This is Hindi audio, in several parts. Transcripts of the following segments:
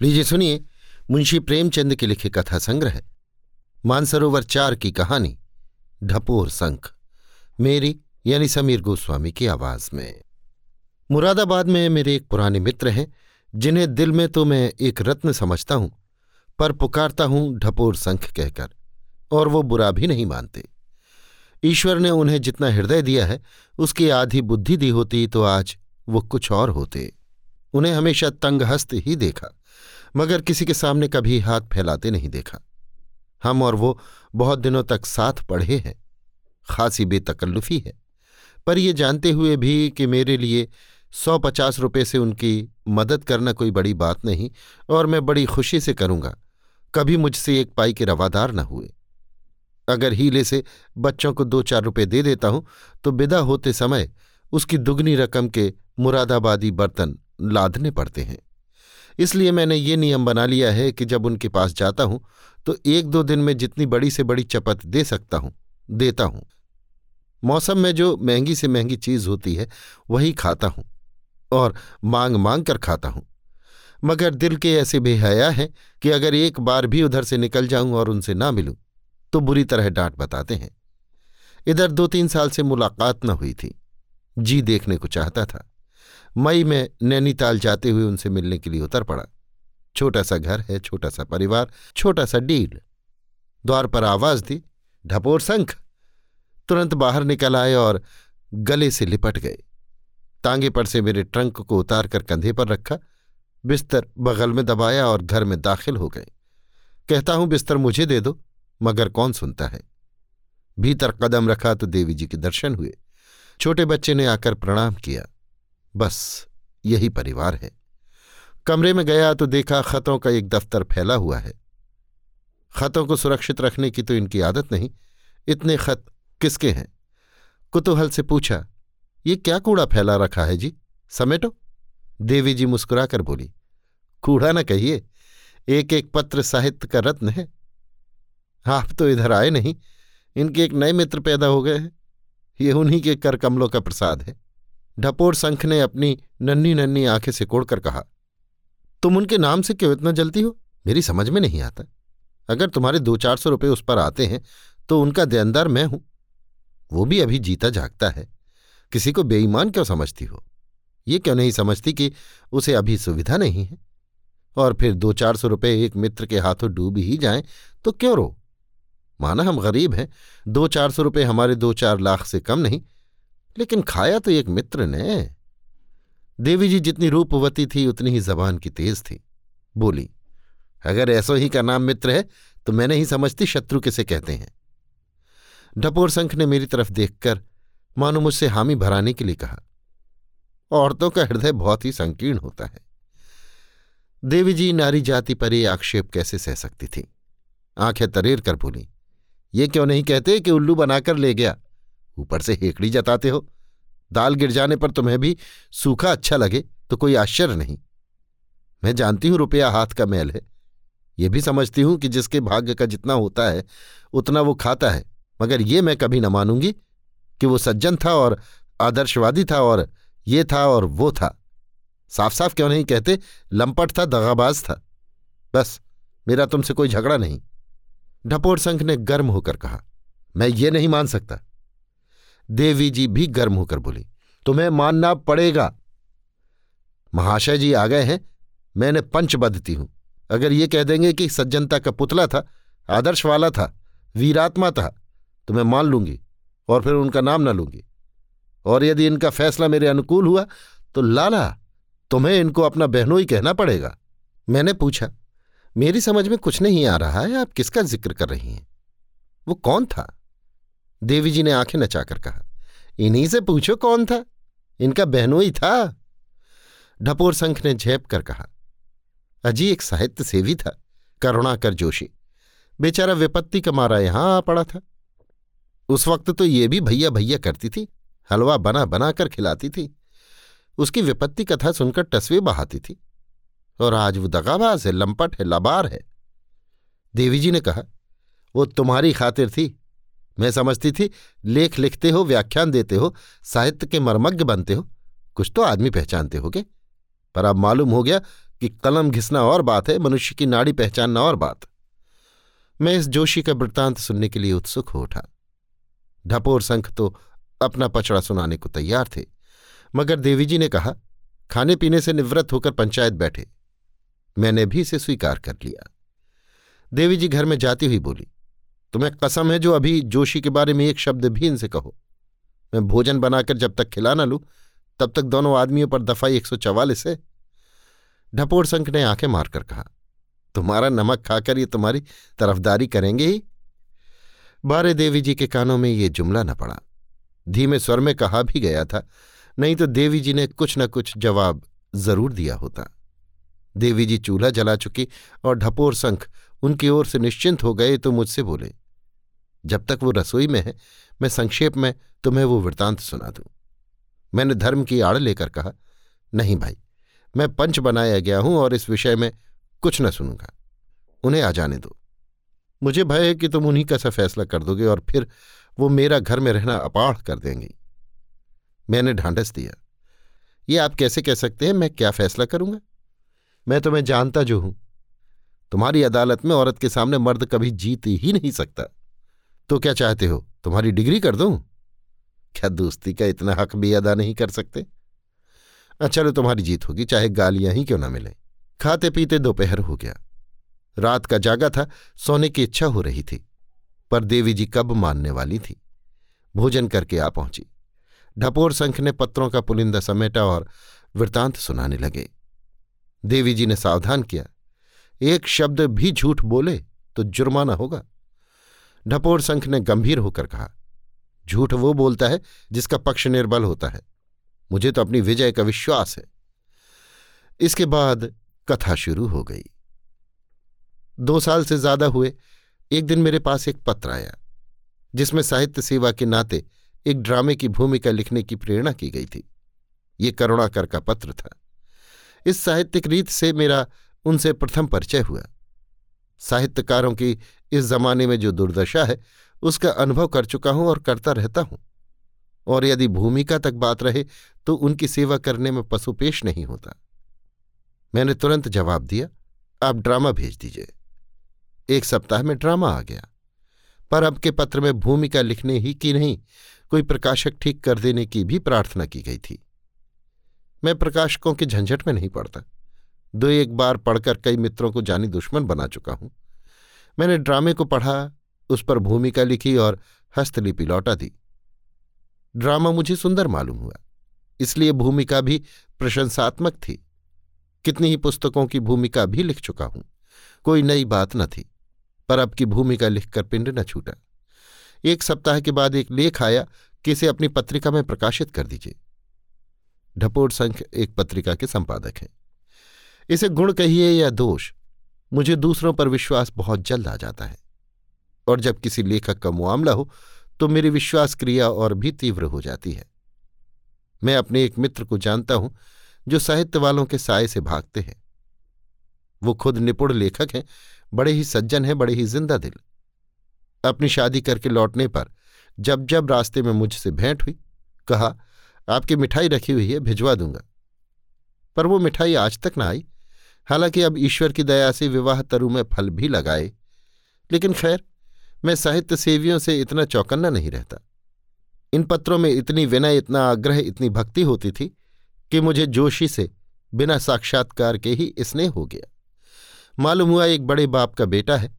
लीजिए सुनिए, मुंशी प्रेमचंद के लिखे कथा संग्रह मानसरोवर चार की कहानी, ढपोर संख, मेरी यानी समीर गोस्वामी की आवाज़ में। मुरादाबाद में मेरे एक पुराने मित्र हैं, जिन्हें दिल में तो मैं एक रत्न समझता हूँ, पर पुकारता हूँ ढपोर संख कहकर, और वो बुरा भी नहीं मानते। ईश्वर ने उन्हें जितना हृदय दिया है, उसकी आधी बुद्धि दी होती तो आज वो कुछ और होते। उन्हें हमेशा तंगहस्त ही देखा। मगर किसी के सामने कभी हाथ फैलाते नहीं देखा। हम और वो बहुत दिनों तक साथ पढ़े हैं। खासी बेतकल्लुफी है। पर ये जानते हुए भी कि मेरे लिए सौ पचास रुपये से उनकी मदद करना कोई बड़ी बात नहीं और मैं बड़ी खुशी से करूँगा। कभी मुझसे एक पाई के रवादार न हुए। अगर हीले से बच्चों को दो चार रुपये दे देता हूँ तो विदा होते समय उसकी दुगनी रकम के मुरादाबादी बर्तन लादने पड़ते हैं। इसलिए मैंने ये नियम बना लिया है कि जब उनके पास जाता हूँ तो एक दो दिन में जितनी बड़ी से बड़ी चपत दे सकता हूँ, देता हूँ। मौसम में जो महँगी से महँगी चीज़ होती है, वही खाता हूँ और मांग मांग कर खाता हूँ। मगर दिल के ऐसे बेहया हैं कि अगर एक बार भी उधर से निकल जाऊँ और उनसे ना मिलूं तो बुरी तरह डांट बताते हैं। इधर दो तीन साल से मुलाकात न हुई थी, जी देखने को चाहता था। मई में नैनीताल जाते हुए उनसे मिलने के लिए उतर पड़ा। छोटा सा घर है, छोटा सा परिवार, छोटा सा डील। द्वार पर आवाज़ दी ढपोर संख। तुरंत बाहर निकल आए और गले से लिपट गए। तांगे पर से मेरे ट्रंक को उतार कर कंधे पर रखा, बिस्तर बगल में दबाया और घर में दाखिल हो गए। कहता हूँ, बिस्तर मुझे दे दो, मगर कौन सुनता है? भीतर कदम रखा तो देवी जी के दर्शन हुए। छोटे बच्चे ने आकर प्रणाम किया। बस, यही परिवार है। कमरे में गया तो देखा खतों का एक दफ्तर फैला हुआ है। खतों को सुरक्षित रखने की तो इनकी आदत नहीं। इतने खत किसके हैं? कुतूहल से पूछा, ये क्या कूड़ा फैला रखा है जी? समेटो। देवी जी मुस्कुराकर बोली, कूड़ा न कहिए एक एक पत्र साहित्य का रत्न है। आप तो इधर आए नहीं, इनके एक नए मित्र पैदा हो गए हैं। ये उन्हीं के कर कमलों का प्रसाद है। ढपोर संख ने अपनी नन्नी नन्नी आँखें सिकोड़कर कहा, तुम उनके नाम से क्यों इतना जलती हो? मेरी समझ में नहीं आता। अगर तुम्हारे दो चार सौ रुपये उस पर आते हैं तो उनका देनदार मैं हूँ। वो भी अभी जीता जागता है। किसी को बेईमान क्यों समझती हो? ये क्यों नहीं समझती कि उसे अभी सुविधा नहीं है? और फिर दो चार सौ रुपये एक मित्र के हाथों डूब ही जाएँ तो क्यों रो? माना हम गरीब हैं। दो चार सौ रुपये हमारे दो चार लाख से कम नहीं। लेकिन खाया तो एक मित्र ने। देवी जी जितनी रूपवती थी, उतनी ही जबान की तेज थी। बोली, अगर ऐसो ही का नाम मित्र है तो मैं नहीं समझती शत्रु किसे कहते हैं? ढपोर संख ने मेरी तरफ़ देखकर मानो मुझसे हामी भराने के लिए कहा, औरतों का हृदय बहुत ही संकीर्ण होता है। देवी जी नारी जाति पर ये आक्षेप कैसे सह सकती थी? आँखें तरेर कर बोली, ये क्यों नहीं कहते कि उल्लू बनाकर ले गया? ऊपर से हेकड़ी जताते हो। दाल गिर जाने पर तुम्हें भी सूखा अच्छा लगे तो कोई आश्चर्य नहीं। मैं जानती हूँ रुपया हाथ का मैल है। ये भी समझती हूँ कि जिसके भाग्य का जितना होता है, उतना वो खाता है। मगर ये मैं कभी न मानूँगी कि वो सज्जन था और आदर्शवादी था और ये था और वो था। साफ़ साफ़ क्यों नहीं कहते? लंपट था, दगाबाज था। बस, मेरा तुमसे कोई झगड़ा नहीं। ढपोर संघ ने गर्म होकर कहा, मैं ये नहीं मान सकता। देवी जी भी गर्म होकर बोली, तुम्हें मानना पड़ेगा। महाशय जी आ गए हैं, मैंने पंच बदती हूँ। अगर ये कह देंगे कि सज्जनता का पुतला था आदर्श वाला था, वीरात्मा था तो मैं मान लूँगी और फिर उनका नाम न लूँगी। और यदि इनका फैसला मेरे अनुकूल हुआ तो लाला, तुम्हें इनको अपना बहनों ही कहना पड़ेगा। मैंने पूछा, मेरी समझ में कुछ नहीं आ रहा है, आप किसका ज़िक्र कर रही हैं? वो कौन था? देवी जी ने आँखें नचाकर कहा, इन्हीं से पूछो कौन था? इनका बहनोई था। ढपोर संख ने झेप कर कहा, अजी, एक साहित्य सेवी था, करुणाकर जोशी। बेचारा विपत्ति का मारा यहाँ आ पड़ा था। उस वक्त तो ये भी भैया भैया करती थी, हलवा बना बना कर खिलाती थी। उसकी विपत्ति कथा सुनकर टसवे बहाती थी। और आज वो दगाबाज है, लंपट है, लबार है। देवी जी ने कहा, वो तुम्हारी खातिर थी मैं समझती थी, लेख लिखते हो, व्याख्यान देते हो, साहित्य के मर्मज्ञ बनते हो। कुछ तो आदमी पहचानते होगे। पर अब मालूम हो गया कि कलम घिसना और बात है, मनुष्य की नाड़ी पहचानना और बात। मैं इस जोशी का वृत्तांत सुनने के लिए उत्सुक हो उठा। ढपोर संख तो अपना पचड़ा सुनाने को तैयार थे। मगर देवी जी ने कहा खाने पीने से निवृत्त होकर पंचायत बैठे। मैंने भी इसे स्वीकार कर लिया। देवी जी घर में जाती हुई बोली तुम्हें कसम है जो अभी जोशी के बारे में एक शब्द भी इनसे कहो। मैं भोजन बनाकर जब तक खिला ना लूँ, तब तक दोनों आदमियों पर दफाई एक सौ चवालीस है। ढपोर संख ने आँखें मारकर कहा, तुम्हारा नमक खाकर ये तुम्हारी तरफदारी करेंगे ही? बारे देवी जी के कानों में ये जुमला न पड़ा। धीमे स्वर में कहा भी गया था, नहीं तो देवी जी ने कुछ न कुछ जवाब ज़रूर दिया होता। देवी जी चूल्हा जला चुकी और ढपोर संख उनकी ओर से निश्चिंत हो गए तो मुझसे बोले जब तक वो रसोई में है, मैं संक्षेप में तुम्हें वो वृतांत सुना दूँ। मैंने धर्म की आड़ लेकर कहा, नहीं भाई, मैं पंच बनाया गया हूँ और इस विषय में कुछ न सुनूँगा। उन्हें आ जाने दो। मुझे भय है कि तुम उन्हीं का सा फैसला कर दोगे और फिर वो मेरा घर में रहना अपाढ़ कर देंगी। मैंने ढांढस दिया, ये आप कैसे कह सकते हैं, मैं क्या फैसला करूँगा? मैं तुम्हें जानता जो हूँ। तुम्हारी अदालत में औरत के सामने मर्द कभी जीत ही नहीं सकता। तो क्या चाहते हो? तुम्हारी डिग्री कर दूँ? क्या दोस्ती का इतना हक भी अदा नहीं कर सकते? अच्छा चलो तुम्हारी जीत होगी, चाहे गालियाँ ही क्यों ना मिले। खाते पीते दोपहर हो गया। रात का जागा था, सोने की इच्छा हो रही थी, पर देवी जी कब मानने वाली थी? भोजन करके आ पहुँची। ढपोर संख ने पत्रों का पुलिंदा समेटा और वृतांत सुनाने लगे। देवी जी ने सावधान किया। एक शब्द भी झूठ बोले तो जुर्माना होगा। ढपोर संख ने गंभीर होकर कहा, झूठ वो बोलता है जिसका पक्ष निर्बल होता है। मुझे तो अपनी विजय का विश्वास है। इसके बाद कथा शुरू हो गई। दो साल से ज़्यादा हुए, एक दिन मेरे पास एक पत्र आया, जिसमें साहित्य सेवा के नाते एक ड्रामे की भूमिका लिखने की प्रेरणा की गई थी। ये करुणाकर का पत्र था। इस साहित्यिक रीत से मेरा उनसे प्रथम परिचय हुआ। साहित्यकारों की इस जमाने में जो दुर्दशा है, उसका अनुभव कर चुका हूँ और करता रहता हूँ। और यदि भूमिका तक बात रहे तो उनकी सेवा करने में पशुपेश नहीं होता। मैंने तुरंत जवाब दिया, आप ड्रामा भेज दीजिए। एक सप्ताह में ड्रामा आ गया। पर अब के पत्र में भूमिका लिखने ही की नहीं, कोई प्रकाशक ठीक कर देने की भी प्रार्थना की गई थी। मैं प्रकाशकों के झंझट में नहीं पड़ता। दो एक बार पढ़कर कई मित्रों को जानी दुश्मन बना चुका हूँ। मैंने ड्रामे को पढ़ा, उस पर भूमिका लिखी और हस्तलिपि लौटा दी। ड्रामा मुझे सुंदर मालूम हुआ, इसलिए भूमिका भी प्रशंसात्मक थी। कितनी ही पुस्तकों की भूमिका भी लिख चुका हूँ, कोई नई बात न थी, पर अब की भूमिका लिखकर पिंड न छूटा। एक सप्ताह के बाद एक लेख आया कि इसे अपनी पत्रिका में प्रकाशित कर दीजिए। ढपोर संख एक पत्रिका के संपादक हैं। इसे गुण कहिए या दोष मुझे दूसरों पर विश्वास बहुत जल्द आ जाता है। और जब किसी लेखक का मामला हो तो मेरी विश्वास क्रिया और भी तीव्र हो जाती है। मैं अपने एक मित्र को जानता हूँ, जो साहित्य वालों के साय से भागते हैं। वो खुद निपुण लेखक हैं, बड़े ही सज्जन हैं, बड़े ही ज़िंदा दिल। अपनी शादी करके लौटने पर, जब जब रास्ते में मुझसे भेंट हुई, कहा, आपकी मिठाई रखी हुई है, भिजवा दूँगा। पर वो मिठाई आज तक ना आई। हालाँकि अब ईश्वर की दया से विवाह तरु में फल भी लगाए। लेकिन खैर, मैं साहित्य सेवियों से इतना चौकन्ना नहीं रहता। इन पत्रों में इतनी विनय, इतना आग्रह, इतनी भक्ति होती थी कि मुझे जोशी से बिना साक्षात्कार के ही स्नेह हो गया। मालूम हुआ एक बड़े बाप का बेटा है।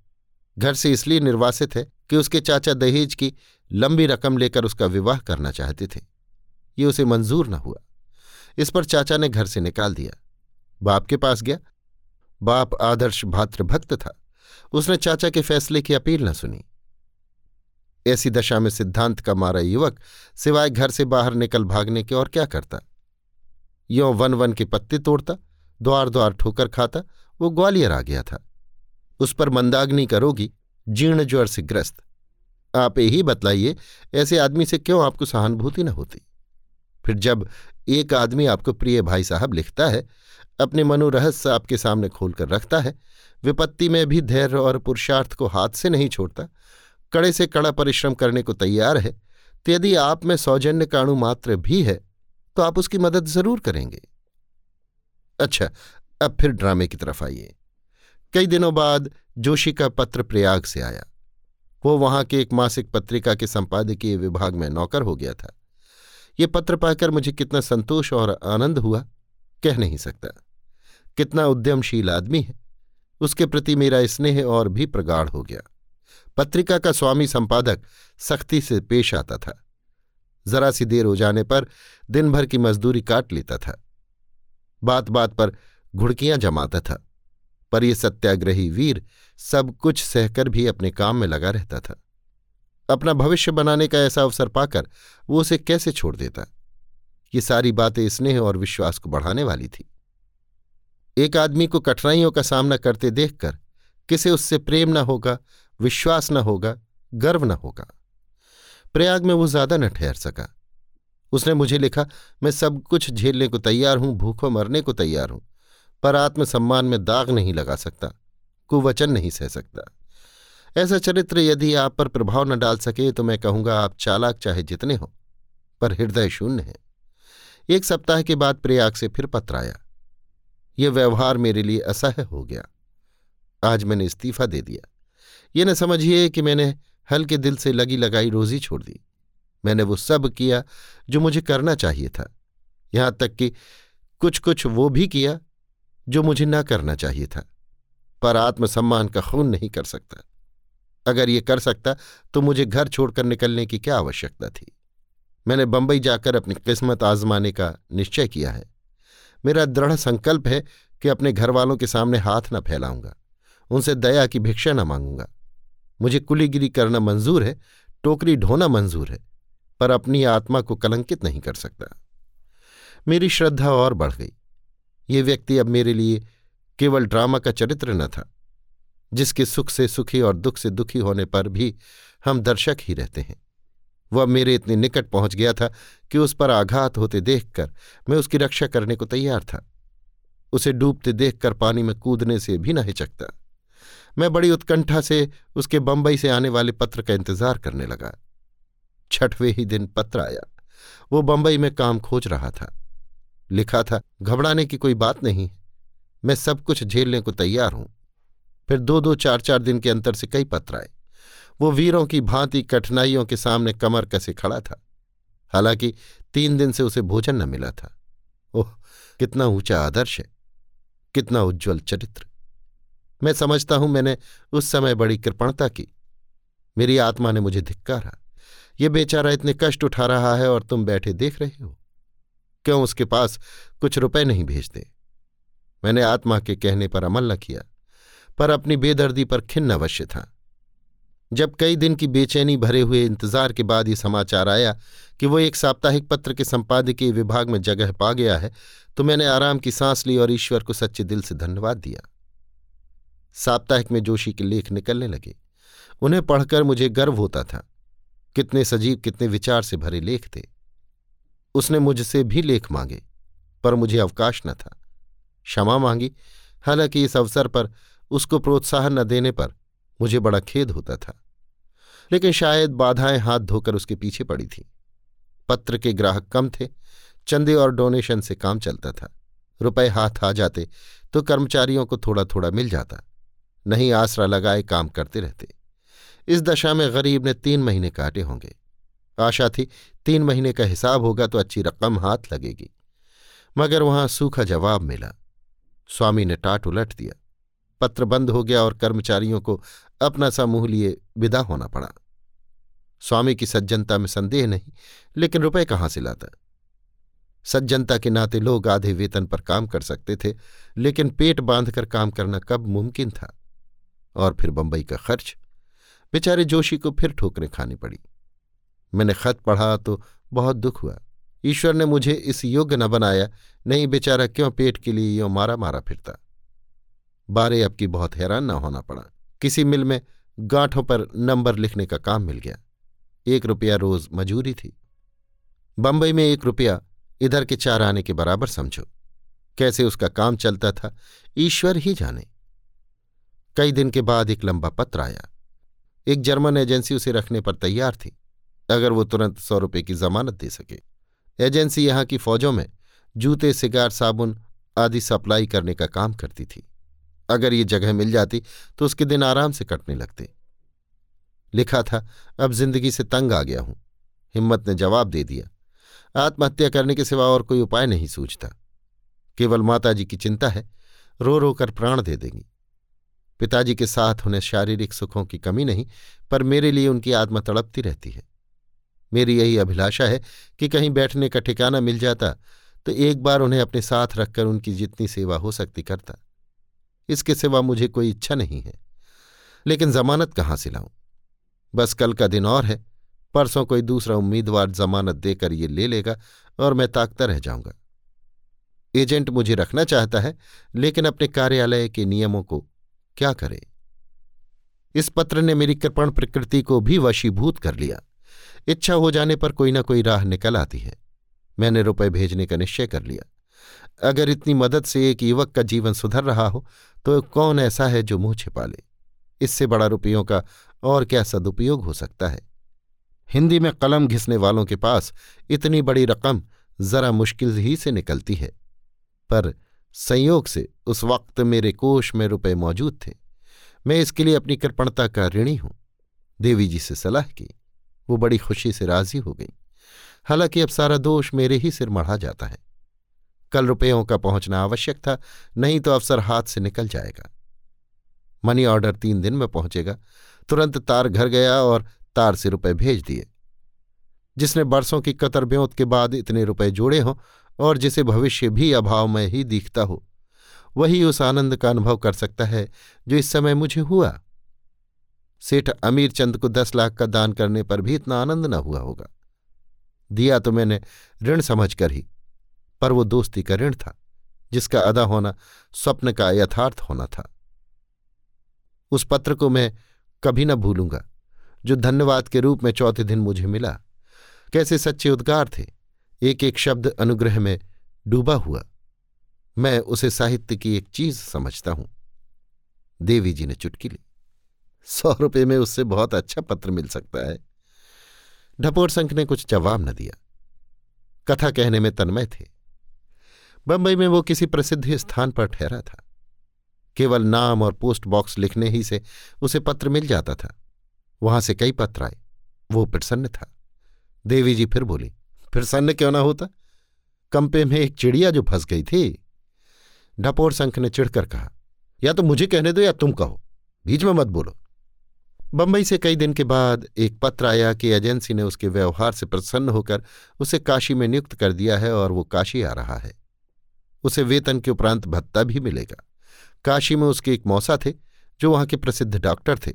घर से इसलिए निर्वासित है कि उसके चाचा दहेज की लंबी रकम लेकर उसका विवाह करना चाहते थे। ये उसे मंजूर न हुआ। इस पर चाचा ने घर से निकाल दिया। बाप के पास गया। बाप आदर्श भातृभक्त था। उसने चाचा के फैसले की अपील न सुनी। ऐसी दशा में सिद्धांत का मारा युवक सिवाय घर से बाहर निकल भागने के और क्या करता? यों वन वन के पत्ते तोड़ता द्वार द्वार ठोकर खाता, वो ग्वालियर आ गया था। उस पर मंदाग्नि का रोगी, जीर्ण ज्वर से ग्रस्त। आप यही बतलाइए, ऐसे आदमी से क्यों आपको सहानुभूति न होती? फिर जब एक आदमी आपको प्रिय भाई साहब लिखता है अपने मनोरहस्य आपके सामने खोलकर रखता है। विपत्ति में भी धैर्य और पुरुषार्थ को हाथ से नहीं छोड़ता। कड़े से कड़ा परिश्रम करने को तैयार है। तो यदि आप में सौजन्य काणु मात्र भी है तो आप उसकी मदद ज़रूर करेंगे। अच्छा अब फिर ड्रामे की तरफ़ आइए। कई दिनों बाद जोशी का पत्र प्रयाग से आया। वो वहाँ के एक मासिक पत्रिका के संपादकीय विभाग में नौकर हो गया था। ये पत्र पाकर मुझे कितना संतोष और आनंद हुआ, कह नहीं सकता। कितना उद्यमशील आदमी है। उसके प्रति मेरा स्नेह और भी प्रगाढ़ हो गया। पत्रिका का स्वामी संपादक सख्ती से पेश आता था। जरा सी देर हो जाने पर दिन भर की मजदूरी काट लेता था। बात बात पर घुड़कियाँ जमाता था। पर यह सत्याग्रही वीर सब कुछ सहकर भी अपने काम में लगा रहता था। अपना भविष्य बनाने का ऐसा अवसर पाकर वो उसे कैसे छोड़ देता? ये सारी बातें स्नेह और विश्वास को बढ़ाने वाली थी। एक आदमी को कठिनाइयों का सामना करते देखकर किसे उससे प्रेम न होगा, विश्वास न होगा, गर्व न होगा। प्रयाग में वो ज़्यादा न ठहर सका। उसने मुझे लिखा, मैं सब कुछ झेलने को तैयार हूँ, भूखों मरने को तैयार हूँ, पर आत्मसम्मान में दाग नहीं लगा सकता, कुवचन नहीं सह सकता। ऐसा चरित्र यदि आप पर प्रभाव न डाल सके तो मैं कहूँगा, आप चालाक चाहे जितने हो, पर हृदय शून्य है। एक सप्ताह के बाद प्रयाग से फिर पत्र आया। यह व्यवहार मेरे लिए असह्य हो गया। आज मैंने इस्तीफा दे दिया। ये न समझिए कि मैंने हल्के दिल से लगी लगाई रोजी छोड़ दी। मैंने वो सब किया जो मुझे करना चाहिए था। यहाँ तक कि कुछ कुछ वो भी किया जो मुझे ना करना चाहिए था। पर आत्मसम्मान का खून नहीं कर सकता। अगर ये कर सकता तो मुझे घर छोड़कर निकलने की क्या आवश्यकता थी? मैंने बंबई जाकर अपनी किस्मत आजमाने का निश्चय किया है। मेरा दृढ़ संकल्प है कि अपने घर वालों के सामने हाथ न फैलाऊँगा। उनसे दया की भिक्षा न मांगूँगा। मुझे कुलीगिरी करना मंजूर है, टोकरी ढोना मंजूर है, पर अपनी आत्मा को कलंकित नहीं कर सकता। मेरी श्रद्धा और बढ़ गई। ये व्यक्ति अब मेरे लिए केवल ड्रामा का चरित्र न था, जिसके सुख से सुखी और दुख से दुखी होने पर भी हम दर्शक ही रहते हैं। वह मेरे इतने निकट पहुँच गया था कि उस पर आघात होते देखकर मैं उसकी रक्षा करने को तैयार था। उसे डूबते देखकर पानी में कूदने से भी न हिचकता। मैं बड़ी उत्कंठा से उसके बंबई से आने वाले पत्र का इंतज़ार करने लगा। छठवें ही दिन पत्र आया। वो बंबई में काम खोज रहा था। लिखा था, घबराने की कोई बात नहीं। मैं सब कुछ झेलने को तैयार हूँ। फिर दो दो चार चार दिन के अंतर से कई पत्र आए। वो वीरों की भांति कठिनाइयों के सामने कमर कसे खड़ा था। हालाँकि तीन दिन से उसे भोजन न मिला था। ओह, कितना ऊँचा आदर्श है, कितना उज्ज्वल चरित्र। मैं समझता हूँ मैंने उस समय बड़ी कृपणता की। मेरी आत्मा ने मुझे धिक्कारा। ये बेचारा इतने कष्ट उठा रहा है और तुम बैठे देख रहे हो। क्यों उसके पास कुछ रुपए नहीं भेजते? मैंने आत्मा के कहने पर अमल न किया, पर अपनी बेदर्दी पर खिन्न अवश्य था। जब कई दिन की बेचैनी भरे हुए इंतज़ार के बाद ये समाचार आया कि वो एक साप्ताहिक पत्र के संपादकीय विभाग में जगह पा गया है तो मैंने आराम की सांस ली और ईश्वर को सच्चे दिल से धन्यवाद दिया। साप्ताहिक में जोशी के लेख निकलने लगे। उन्हें पढ़कर मुझे गर्व होता था। कितने सजीव, कितने विचार से भरे लेख थे। उसने मुझसे भी लेख मांगे, पर मुझे अवकाश न था। क्षमा मांगी, हालाँकि इस अवसर पर उसको प्रोत्साहन न देने पर मुझे बड़ा खेद होता था। लेकिन शायद बाधाएँ हाथ धोकर उसके पीछे पड़ी थीं। पत्र के ग्राहक कम थे, चंदे और डोनेशन से काम चलता था। रुपए हाथ आ जाते तो कर्मचारियों को थोड़ा थोड़ा मिल जाता, नहीं आसरा लगाए काम करते रहते। इस दशा में गरीब ने तीन महीने काटे होंगे। आशा थी तीन महीने का हिसाब होगा तो अच्छी रकम हाथ लगेगी। मगर वहाँ सूखा जवाब मिला। स्वामी ने टाट उलट दिया। पत्र बंद हो गया और कर्मचारियों को अपना सा मुँह लिए विदा होना पड़ा। स्वामी की सज्जनता में संदेह नहीं, लेकिन रुपए कहाँ से लाता? सज्जनता के नाते लोग आधे वेतन पर काम कर सकते थे, लेकिन पेट बांधकर काम करना कब मुमकिन था? और फिर बंबई का खर्च? बेचारे जोशी को फिर ठोकरें खानी पड़ी। मैंने खत पढ़ा तो बहुत दुख हुआ। ईश्वर ने मुझे इस योग्य न बनाया, नहीं बेचारा क्यों पेट के लिए यो मारा मारा फिरता? बारे अब की बहुत हैरान न होना पड़ा। किसी मिल में गांठों पर नंबर लिखने का काम मिल गया। एक रुपया रोज मजूरी थी। बंबई में एक रुपया इधर के चार आने के बराबर समझो। कैसे उसका काम चलता था, ईश्वर ही जाने। कई दिन के बाद एक लंबा पत्र आया। एक जर्मन एजेंसी उसे रखने पर तैयार थी, अगर वो तुरंत सौ रुपये की जमानत दे सके। एजेंसी यहाँ की फौजों में जूते, सिगार, साबुन आदि सप्लाई करने का काम करती थी। अगर ये जगह मिल जाती तो उसके दिन आराम से कटने लगते। लिखा था, अब ज़िंदगी से तंग आ गया हूँ। हिम्मत ने जवाब दे दिया। आत्महत्या करने के सिवा और कोई उपाय नहीं सूझता। केवल माताजी की चिंता है रो रो कर प्राण दे देंगी। पिताजी के साथ उन्हें शारीरिक सुखों की कमी नहीं, पर मेरे लिए उनकी आत्मा तड़पती रहती है। मेरी यही अभिलाषा है कि कहीं बैठने का ठिकाना मिल जाता तो एक बार उन्हें अपने साथ रखकर उनकी जितनी सेवा हो सकती करता। इसके सिवा मुझे कोई इच्छा नहीं है। लेकिन जमानत कहाँ से लाऊं? बस कल का दिन और है। परसों कोई दूसरा उम्मीदवार जमानत देकर ये ले लेगा और मैं ताकता रह जाऊँगा। एजेंट मुझे रखना चाहता है, लेकिन अपने कार्यालय के नियमों को क्या करे? इस पत्र ने मेरी कृपण प्रकृति को भी वशीभूत कर लिया। इच्छा हो जाने पर कोई ना कोई राह निकल आती है। मैंने रुपए भेजने का निश्चय कर लिया। अगर इतनी मदद से एक युवक का जीवन सुधर रहा हो तो कौन ऐसा है जो मुँह छिपा ले? इससे बड़ा रुपयों का और क्या सदुपयोग हो सकता है? हिंदी में कलम घिसने वालों के पास इतनी बड़ी रकम जरा मुश्किल ही से निकलती है। पर संयोग से उस वक्त मेरे कोष में रुपए मौजूद थे। मैं इसके लिए अपनी कृपणता का ऋणी हूँ। देवी जी से सलाह की। वो बड़ी खुशी से राज़ी हो गई। हालाँकि अब सारा दोष मेरे ही सिर मढ़ा जाता है। कल रुपयों का पहुँचना आवश्यक था, नहीं तो अवसर हाथ से निकल जाएगा। मनी ऑर्डर तीन दिन में पहुंचेगा। तुरंत तार घर गया और तार से रुपए भेज दिए। जिसने बरसों की कतर ब्योत के बाद इतने रुपए जोड़े हों और जिसे भविष्य भी अभाव में ही दिखता हो, वही उस आनंद का अनुभव कर सकता है जो इस समय मुझे हुआ। सेठ अमीर चंद को दस लाख का दान करने पर भी इतना आनंद न हुआ होगा। दिया तो मैंने ऋण समझकर ही पर वो दोस्ती का ऋण था, जिसका अदा होना स्वप्न का यथार्थ होना था। उस पत्र को मैं कभी न भूलूँगा, जो धन्यवाद के रूप में चौथे दिन मुझे मिला। कैसे सच्चे उद्गार थे एक एक शब्द अनुग्रह में डूबा हुआ। मैं उसे साहित्य की एक चीज़ समझता हूँ। देवी जी ने चुटकी ली। सौ रुपये में उससे बहुत अच्छा पत्र मिल सकता है। ढपोर संख ने कुछ जवाब न दिया। कथा कहने में तन्मय थे। बंबई में वो किसी प्रसिद्ध स्थान पर ठहरा था। केवल नाम और पोस्ट बॉक्स लिखने ही से उसे पत्र मिल जाता था। वहाँ से कई पत्र आए। वो प्रसन्न था। देवी जी फिर बोली, प्रसन्न क्यों ना होता? कंपे में एक चिड़िया जो फंस गई थी। ढपोर संख ने चिढ़कर कहा, या तो मुझे कहने दो या तुम कहो। बीच में मत बोलो। बंबई से कई दिन के बाद एक पत्र आया कि एजेंसी ने उसके व्यवहार से प्रसन्न होकर उसे काशी में नियुक्त कर दिया है और वो काशी आ रहा है। उसे वेतन के उपरांत भत्ता भी मिलेगा। काशी में उसके एक मौसा थे, जो वहाँ के प्रसिद्ध डॉक्टर थे,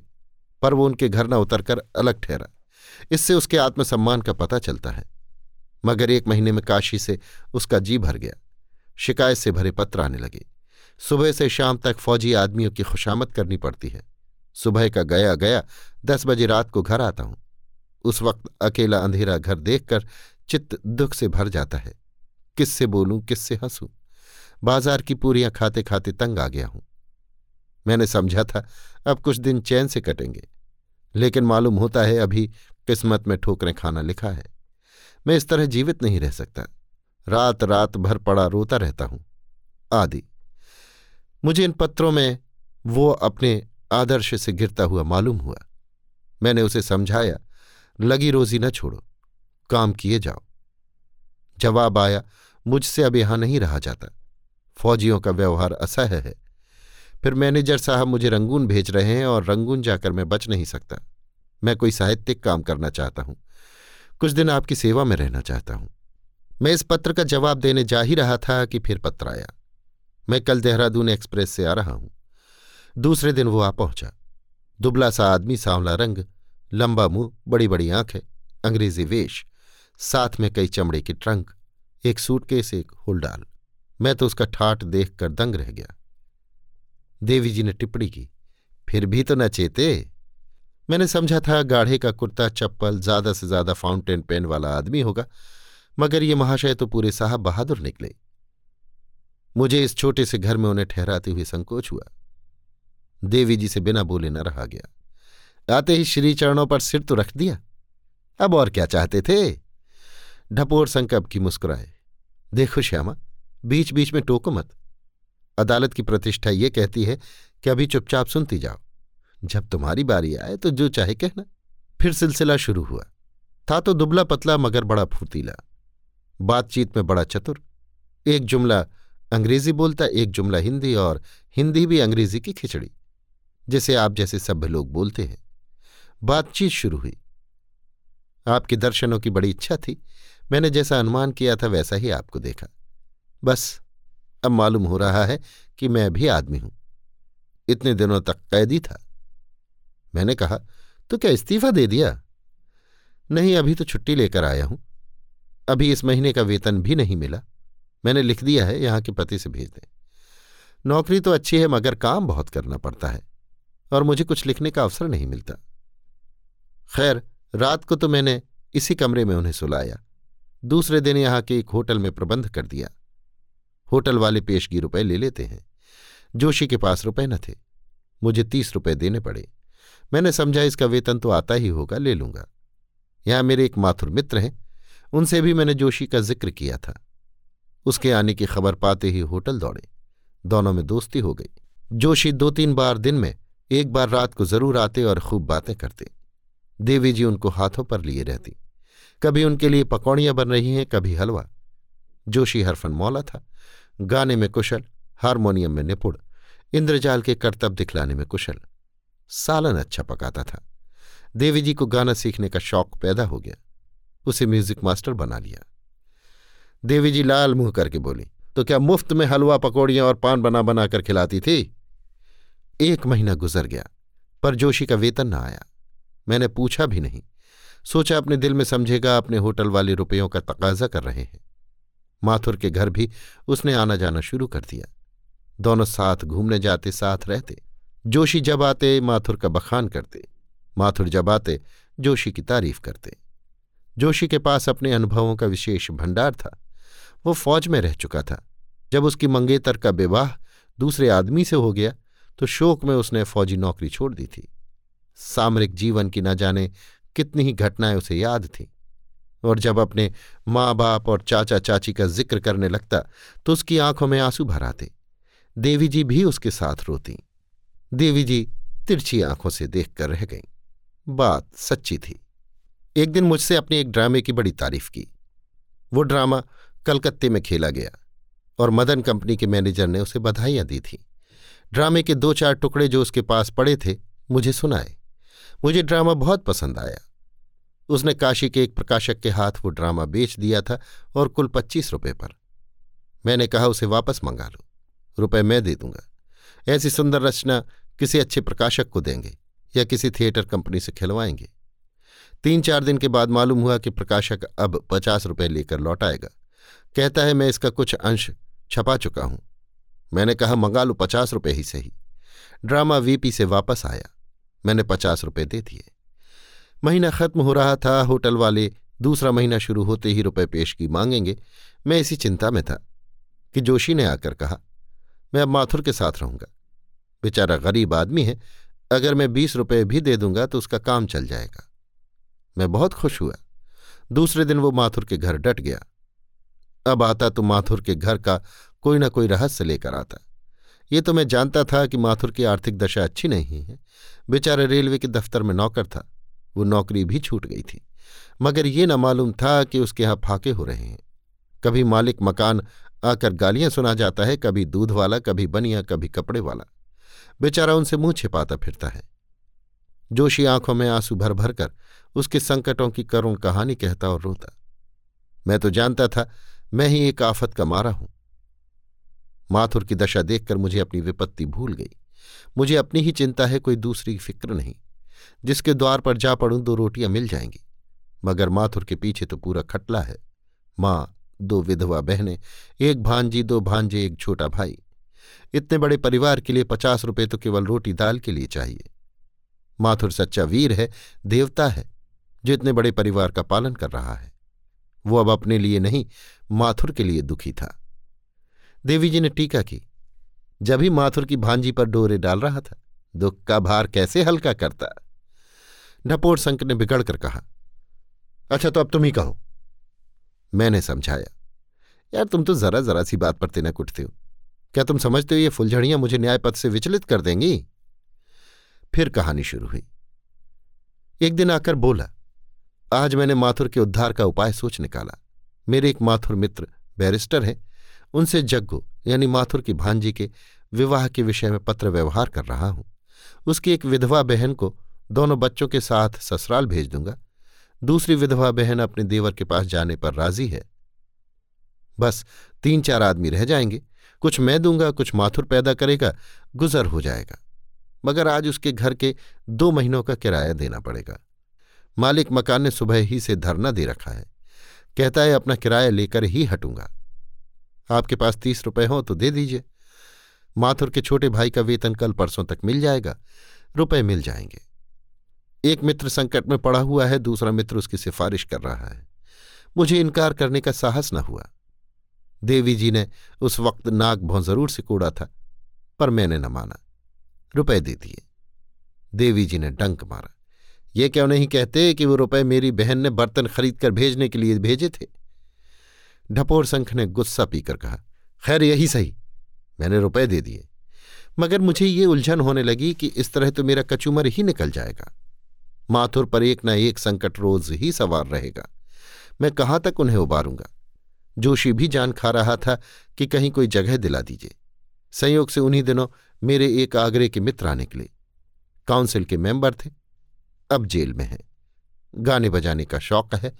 पर वो उनके घर न उतरकर अलग ठहरा। इससे उसके आत्मसम्मान का पता चलता है। मगर एक महीने में काशी से उसका जी भर गया। शिकायत से भरे पत्र आने लगे। सुबह से शाम तक फौजी आदमियों की खुशामद करनी पड़ती है। सुबह का गया गया, दस बजे रात को घर आता हूँ। उस वक्त अकेला अंधेरा घर देखकर चित्त दुख से भर जाता है। किससे बोलूँ किससे हंसूं? बाज़ार की पूरियाँ खाते खाते तंग आ गया हूँ। मैंने समझा था, अब कुछ दिन चैन से कटेंगे, लेकिन मालूम होता है अभी किस्मत में ठोकरें खाना लिखा है। मैं इस तरह जीवित नहीं रह सकता। रात रात भर पड़ा रोता रहता हूँ। आदि। मुझे इन पत्रों में वो अपने आदर्श से गिरता हुआ मालूम हुआ। मैंने उसे समझाया, लगी रोजी न छोड़ो, काम किए जाओ। जवाब आया, मुझसे अब यहाँ नहीं रहा जाता। फौजियों का व्यवहार असह्य है। फिर मैनेजर साहब मुझे रंगून भेज रहे हैं और रंगून जाकर मैं बच नहीं सकता। मैं कोई साहित्यिक काम करना चाहता हूँ। कुछ दिन आपकी सेवा में रहना चाहता हूँ। मैं इस पत्र का जवाब देने जा ही रहा था कि फिर पत्र आया। मैं कल देहरादून एक्सप्रेस से आ रहा हूँ। दूसरे दिन वो आ पहुँचा। दुबला सा आदमी सांवला रंग, लंबा मुँह बड़ी बड़ी आँखें, अंग्रेज़ी वेश, साथ में कई चमड़े के ट्रंक, एक सूटकेस, एक हुलडाल। मैं तो उसका ठाट देखकर दंग रह गया। देवी जी ने टिप्पणी की, फिर भी तो न चेते? मैंने समझा था गाढ़े का कुर्ता, चप्पल, ज़्यादा से ज़्यादा फाउंटेन पेन वाला आदमी होगा, मगर ये महाशय तो पूरे साहब बहादुर निकले। मुझे इस छोटे से घर में उन्हें ठहराते हुए संकोच हुआ। देवी जी से बिना बोले न रहा गया। आते ही श्री चरणों पर सिर तो रख दिया। अब और क्या चाहते थे? ढपोर संकब की मुस्कुराए। देखो श्यामा बीच बीच में टोको मत। अदालत की प्रतिष्ठा ये कहती है कि अभी चुपचाप सुनती जाओ। जब तुम्हारी बारी आए तो जो चाहे कहना। फिर सिलसिला शुरू हुआ। था तो दुबला पतला मगर बड़ा फुर्तीला। बातचीत में बड़ा चतुर। एक जुमला अंग्रेज़ी बोलता, एक जुमला हिंदी और हिंदी भी अंग्रेज़ी की खिचड़ी, जिसे आप जैसे सभ्य लोग बोलते हैं। बातचीत शुरू हुई। आपके दर्शनों की बड़ी इच्छा थी। मैंने जैसा अनुमान किया था, वैसा ही आपको देखा। बस, अब मालूम हो रहा है कि मैं भी आदमी हूँ। इतने दिनों तक कैदी था। मैंने कहा तो क्या इस्तीफा दे दिया? नहीं, अभी तो छुट्टी लेकर आया हूँ। अभी इस महीने का वेतन भी नहीं मिला। मैंने लिख दिया है, यहाँ के पति से भेज दें। नौकरी तो अच्छी है, मगर काम बहुत करना पड़ता है, और मुझे कुछ लिखने का अवसर नहीं मिलता। खैर, रात को तो मैंने इसी कमरे में उन्हें सुलाया। दूसरे दिन यहाँ के एक होटल में प्रबंध कर दिया। होटल वाले पेशगी रुपए ले लेते हैं। जोशी के पास रुपए न थे। मुझे तीस रुपए देने पड़े। मैंने समझा इसका वेतन तो आता ही होगा, ले लूँगा। यहाँ मेरे एक माथुर मित्र हैं। उनसे भी मैंने जोशी का ज़िक्र किया था। उसके आने की खबर पाते ही होटल दौड़े। दोनों में दोस्ती हो गई। जोशी दो तीन बार दिन में एक बार रात को ज़रूर आते और खूब बातें करते। देवी जी उनको हाथों पर लिए रहती। कभी उनके लिए पकौड़ियाँ बन रही हैं, कभी हलवा। जोशी हरफन मौला था। गाने में कुशल, हारमोनियम में निपुण, इंद्रजाल के कर्तव्य दिखलाने में कुशल, सालन अच्छा पकाता था। देवी जी को गाना सीखने का शौक पैदा हो गया। उसे म्यूज़िक मास्टर बना लिया। देवी जी लाल मुँह करके बोली तो क्या मुफ़्त में हलवा, पकौड़ियाँ और पान बना बना कर खिलाती थी? एक महीना गुजर गया, पर जोशी का वेतन न आया। मैंने पूछा भी नहीं। सोचा अपने दिल में समझेगा, अपने होटल वाले रुपयों का तकाजा कर रहे हैं। माथुर के घर भी उसने आना जाना शुरू कर दिया। दोनों साथ घूमने जाते, साथ रहते। जोशी जब आते, माथुर का बखान करते। माथुर जब आते, जोशी की तारीफ़ करते। जोशी के पास अपने अनुभवों का विशेष भंडार था। वो फौज में रह चुका था। जब उसकी मंगेतर का विवाह दूसरे आदमी से हो गया तो शोक में उसने फौजी नौकरी छोड़ दी थी। सामरिक जीवन की न जाने कितनी ही घटनाएँ उसे याद थीं। और जब अपने माँ बाप और चाचा चाची का ज़िक्र करने लगता तो उसकी आँखों में आँसू भर आते। देवी जी भी उसके साथ रोती। देवी जी तिरछी आँखों से देखकर रह गईं। बात सच्ची थी। एक दिन मुझसे अपने एक ड्रामे की बड़ी तारीफ़ की। वो ड्रामा कलकत्ते में खेला गया और मदन कंपनी के मैनेजर ने उसे बधाइयाँ दी थीं। ड्रामे के दो चार टुकड़े जो उसके पास पड़े थे, मुझे सुनाए। मुझे ड्रामा बहुत पसंद आया। उसने काशी के एक प्रकाशक के हाथ वो ड्रामा बेच दिया था और कुल पच्चीस रुपए पर। मैंने कहा, उसे वापस मंगा लो। रुपए मैं दे दूँगा। ऐसी सुंदर रचना किसी अच्छे प्रकाशक को देंगे या किसी थिएटर कंपनी से खिलवाएँगे। तीन चार दिन के बाद मालूम हुआ कि प्रकाशक अब पचास रुपए लेकर लौट आएगा कहता है, मैं इसका कुछ अंश छपा चुका हूँ। मैंने कहा, मंगा लो पचास रुपए ही सही। ड्रामा वीपी से वापस आया। मैंने पचास रुपए दे दिए। महीना खत्म हो रहा था, होटल वाले दूसरा महीना शुरू होते ही रुपए पेश की मांगेंगे। मैं इसी चिंता में था कि जोशी ने आकर कहा, मैं अब माथुर के साथ रहूँगा। बेचारा गरीब आदमी है, अगर मैं बीस रुपए भी दे दूँगा तो उसका काम चल जाएगा। मैं बहुत खुश हुआ। दूसरे दिन वो माथुर के घर डट गया। अब आता तो माथुर के घर का कोई ना कोई रहस्य लेकर आता। ये तो मैं जानता था कि माथुर की आर्थिक दशा अच्छी नहीं है। बेचारा रेलवे के दफ्तर में नौकर था। वो नौकरी भी छूट गई थी। मगर ये न मालूम था कि उसके यहाँ फाके हो रहे हैं। कभी मालिक मकान आकर गालियाँ सुना जाता है, कभी दूध वाला, कभी बनिया, कभी कपड़े वाला। बेचारा उनसे मुँह छिपाता फिरता है। जोशी आँखों में आँसू भर भर कर उसके संकटों की करुण कहानी कहता और रोता। मैं तो जानता था, मैं ही एक आफत का मारा हूँ। माथुर की दशा देखकर मुझे अपनी विपत्ति भूल गई। मुझे अपनी ही चिंता है, कोई दूसरी फ़िक्र नहीं। जिसके द्वार पर जा पड़ूं दो रोटियाँ मिल जाएँगी। मगर माथुर के पीछे तो पूरा खटला है। माँ, दो विधवा बहनें, एक भांजी, दो भांजे, एक छोटा भाई। इतने बड़े परिवार के लिए पचास रुपए तो केवल रोटी दाल के लिए चाहिए। माथुर सच्चा वीर है, देवता है, जो इतने बड़े परिवार का पालन कर रहा है। वो अब अपने लिए नहीं, माथुर के लिए दुखी था। देवी जी ने टीका की। जब ही माथुर की भांजी पर डोरे डाल रहा था, दुख का भार कैसे हल्का करता? ढपोर संक ने बिगड़कर कहा अच्छा तो अब तुम ही कहो। मैंने समझाया, यार, तुम तो जरा जरा सी बात पर तिनक उठते हो। क्या तुम समझते हो ये फुलझड़ियाँ मुझे न्याय पथ से विचलित कर देंगी? फिर कहानी शुरू हुई। एक दिन आकर बोला, आज मैंने माथुर के उद्धार का उपाय सोच निकाला। मेरे एक माथुर मित्र बैरिस्टर है। उनसे जग्गो, यानी माथुर की भांजी के विवाह के विषय में पत्र व्यवहार कर रहा हूँ। उसकी एक विधवा बहन को दोनों बच्चों के साथ ससुराल भेज दूँगा। दूसरी विधवा बहन अपने देवर के पास जाने पर राज़ी है। बस तीन चार आदमी रह जाएँगे। कुछ मैं दूँगा, कुछ माथुर पैदा करेगा, गुजर हो जाएगा। मगर आज उसके घर के दो महीनों का किराया देना पड़ेगा। मालिक मकान ने सुबह ही से धरना दे रखा है। कहता है, अपना किराया लेकर ही हटूँगा। आपके पास तीस रुपए हो तो दे दीजिए। माथुर के छोटे भाई का वेतन कल परसों तक मिल जाएगा। रुपए मिल जाएँगे। एक मित्र संकट में पड़ा हुआ है, दूसरा मित्र उसकी सिफारिश कर रहा है। मुझे इनकार करने का साहस न हुआ। देवी जी ने उस वक्त नाक भों ज़रूर से कूड़ा था, पर मैंने न माना। रुपए दे दिए। देवी जी ने डंक मारा। ये क्यों नहीं कहते कि वो रुपए मेरी बहन ने बर्तन खरीद कर भेजने के लिए भेजे थे? ढपोर संख ने गुस्सा पीकर कहा, खैर, यही सही। मैंने रुपए दे दिए। मगर मुझे ये उलझन होने लगी कि इस तरह तो मेरा कचूमर ही निकल जाएगा। माथुर पर एक न एक संकट रोज ही सवार रहेगा। मैं कहाँ तक उन्हें उबारूँगा? जोशी भी जान खा रहा था कि कहीं कोई जगह दिला दीजिए। संयोग से उन्हीं दिनों मेरे एक आगरे के मित्र आने के लिए। काउंसिल के मेंबर थे। अब जेल में हैं। गाने बजाने का शौक है।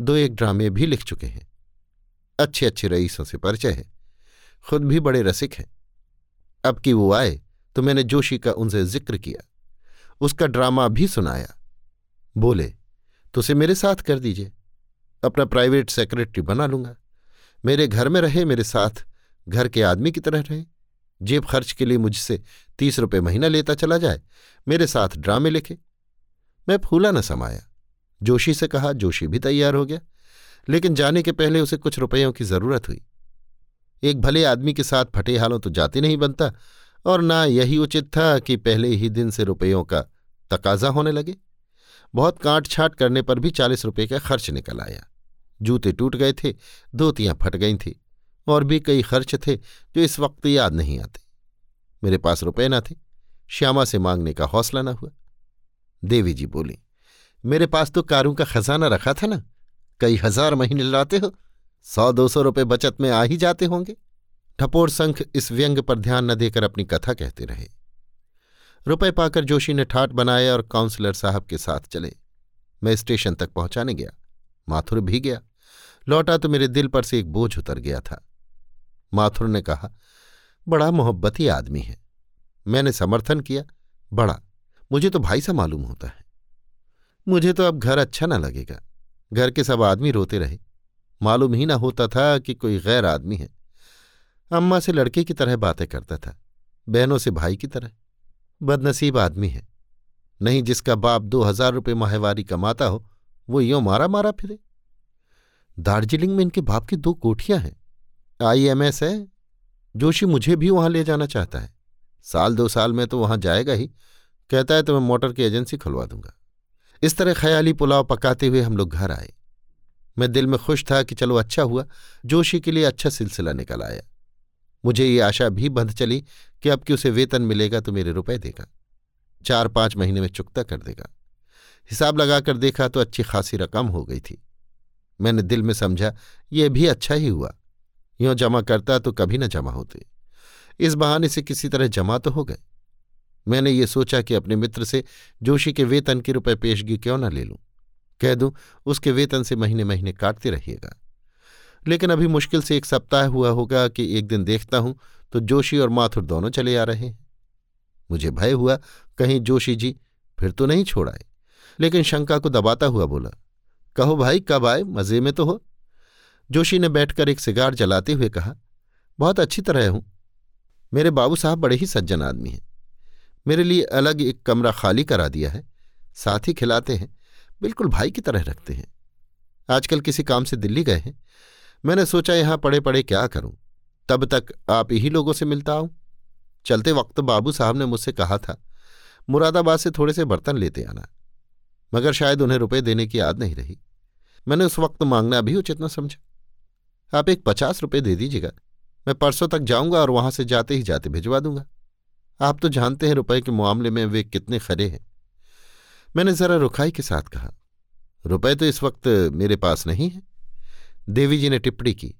दो एक ड्रामे भी लिख चुके हैं। अच्छे अच्छे रईसों से परिचय है। खुद भी बड़े रसिक हैं। अब कि वो आए तो मैंने जोशी का उनसे ज़िक्र किया। उसका ड्रामा भी सुनाया। बोले तो उसे मेरे साथ कर दीजिए। अपना प्राइवेट सेक्रेटरी बना लूँगा। मेरे घर में रहे, मेरे साथ घर के आदमी की तरह रहे। जेब खर्च के लिए मुझसे तीस रुपये महीना लेता चला जाए, मेरे साथ ड्रामे लिखे। मैं फूला न समाया। जोशी से कहा, जोशी भी तैयार हो गया। लेकिन जाने के पहले उसे कुछ रुपयों की ज़रूरत हुई। एक भले आदमी के साथ फटे हालों तो जाते नहीं बनता, और ना यही उचित था कि पहले ही दिन से रुपयों का तकाजा होने लगे। बहुत काट छाट करने पर भी चालीस रुपये का खर्च निकल आया। जूते टूट गए थे, धोतियाँ फट गई थी, और भी कई खर्च थे जो इस वक्त याद नहीं आते। मेरे पास रुपए न थे, श्यामा से मांगने का हौसला न हुआ। देवी जी बोली, मेरे पास तो कारों का खजाना रखा था ना, कई हज़ार महीने लाते हो, सौ दो सौ रुपये बचत में आ ही जाते होंगे। ठपोर संख इस व्यंग पर ध्यान न देकर अपनी कथा कहते रहे। रुपए पाकर जोशी ने ठाट बनाया और काउंसलर साहब के साथ चले। मैं स्टेशन तक पहुँचाने गया। माथुर भी गया। लौटा तो मेरे दिल पर से एक बोझ उतर गया था। माथुर ने कहा, बड़ा मोहब्बती आदमी है। मैंने समर्थन किया। बड़ा। मुझे तो भाई सा मालूम होता है। मुझे तो अब घर अच्छा ना लगेगा। घर के सब आदमी रोते रहे। मालूम ही ना होता था कि कोई गैर आदमी है। अम्मा से लड़के की तरह बातें करता था। बहनों से भाई की तरह। बदनसीब आदमी है। नहीं जिसका बाप दो हज़ार रुपये माहवारी कमाता हो, वो यों मारा मारा फिरे। दार्जिलिंग में इनके बाप की दो कोठियाँ हैं। आईएमएस है। जोशी मुझे भी वहाँ ले जाना चाहता है। साल दो साल में तो वहाँ जाएगा ही। कहता है तो मैं मोटर की एजेंसी खुलवा दूँगा। इस तरह ख्याली पुलाव पकाते हुए हम लोग घर आए। मैं दिल में खुश था कि चलो अच्छा हुआ। जोशी के लिए अच्छा सिलसिला निकल आया। मुझे ये आशा भी बंध चली कि अब कि उसे वेतन मिलेगा तो मेरे रुपए देगा। चार पाँच महीने में चुकता कर देगा। हिसाब लगाकर देखा तो अच्छी खासी रकम हो गई थी। मैंने दिल में समझा, यह भी अच्छा ही हुआ। यों जमा करता तो कभी न जमा होते। इस बहाने से किसी तरह जमा तो हो गए। मैंने ये सोचा कि अपने मित्र से जोशी के वेतन के रुपए पेशगी क्यों न ले लूँ? कह दूँ, उसके वेतन से महीने महीने काटते रहिएगा। लेकिन अभी मुश्किल से एक सप्ताह हुआ होगा कि एक दिन देखता हूँ तो जोशी और माथुर दोनों चले आ रहे हैं। मुझे भय हुआ, कहीं जोशी जी फिर तो नहीं छोड़ाए लेकिन शंका को दबाता हुआ बोला, कहो भाई, कब आए? मज़े में तो हो। जोशी ने बैठकर एक सिगार जलाते हुए कहा, बहुत अच्छी तरह हूँ। मेरे बाबू साहब बड़े ही सज्जन आदमी हैं। मेरे लिए अलग एक कमरा खाली करा दिया है। साथ ही खिलाते हैं। बिल्कुल भाई की तरह रखते हैं। आजकल किसी काम से दिल्ली गए हैं। मैंने सोचा यहाँ पड़े पड़े क्या करूँ? तब तक आप ही लोगों से मिलता आऊँ। चलते वक्त बाबू साहब ने मुझसे कहा था, मुरादाबाद से थोड़े से बर्तन लेते आना, मगर शायद उन्हें रुपए देने की याद नहीं रही। मैंने उस वक्त मांगना भी उचित न समझा। आप एक पचास रुपये दे दीजिएगा, मैं परसों तक जाऊँगा और वहाँ से जाते ही जाते भिजवा दूँगा। आप तो जानते हैं रुपए के मामले में वे कितने खरे हैं। मैंने जरा रुखाई के साथ कहा, रुपए तो इस वक्त मेरे पास नहीं है। देवी जी ने टिप्पणी की,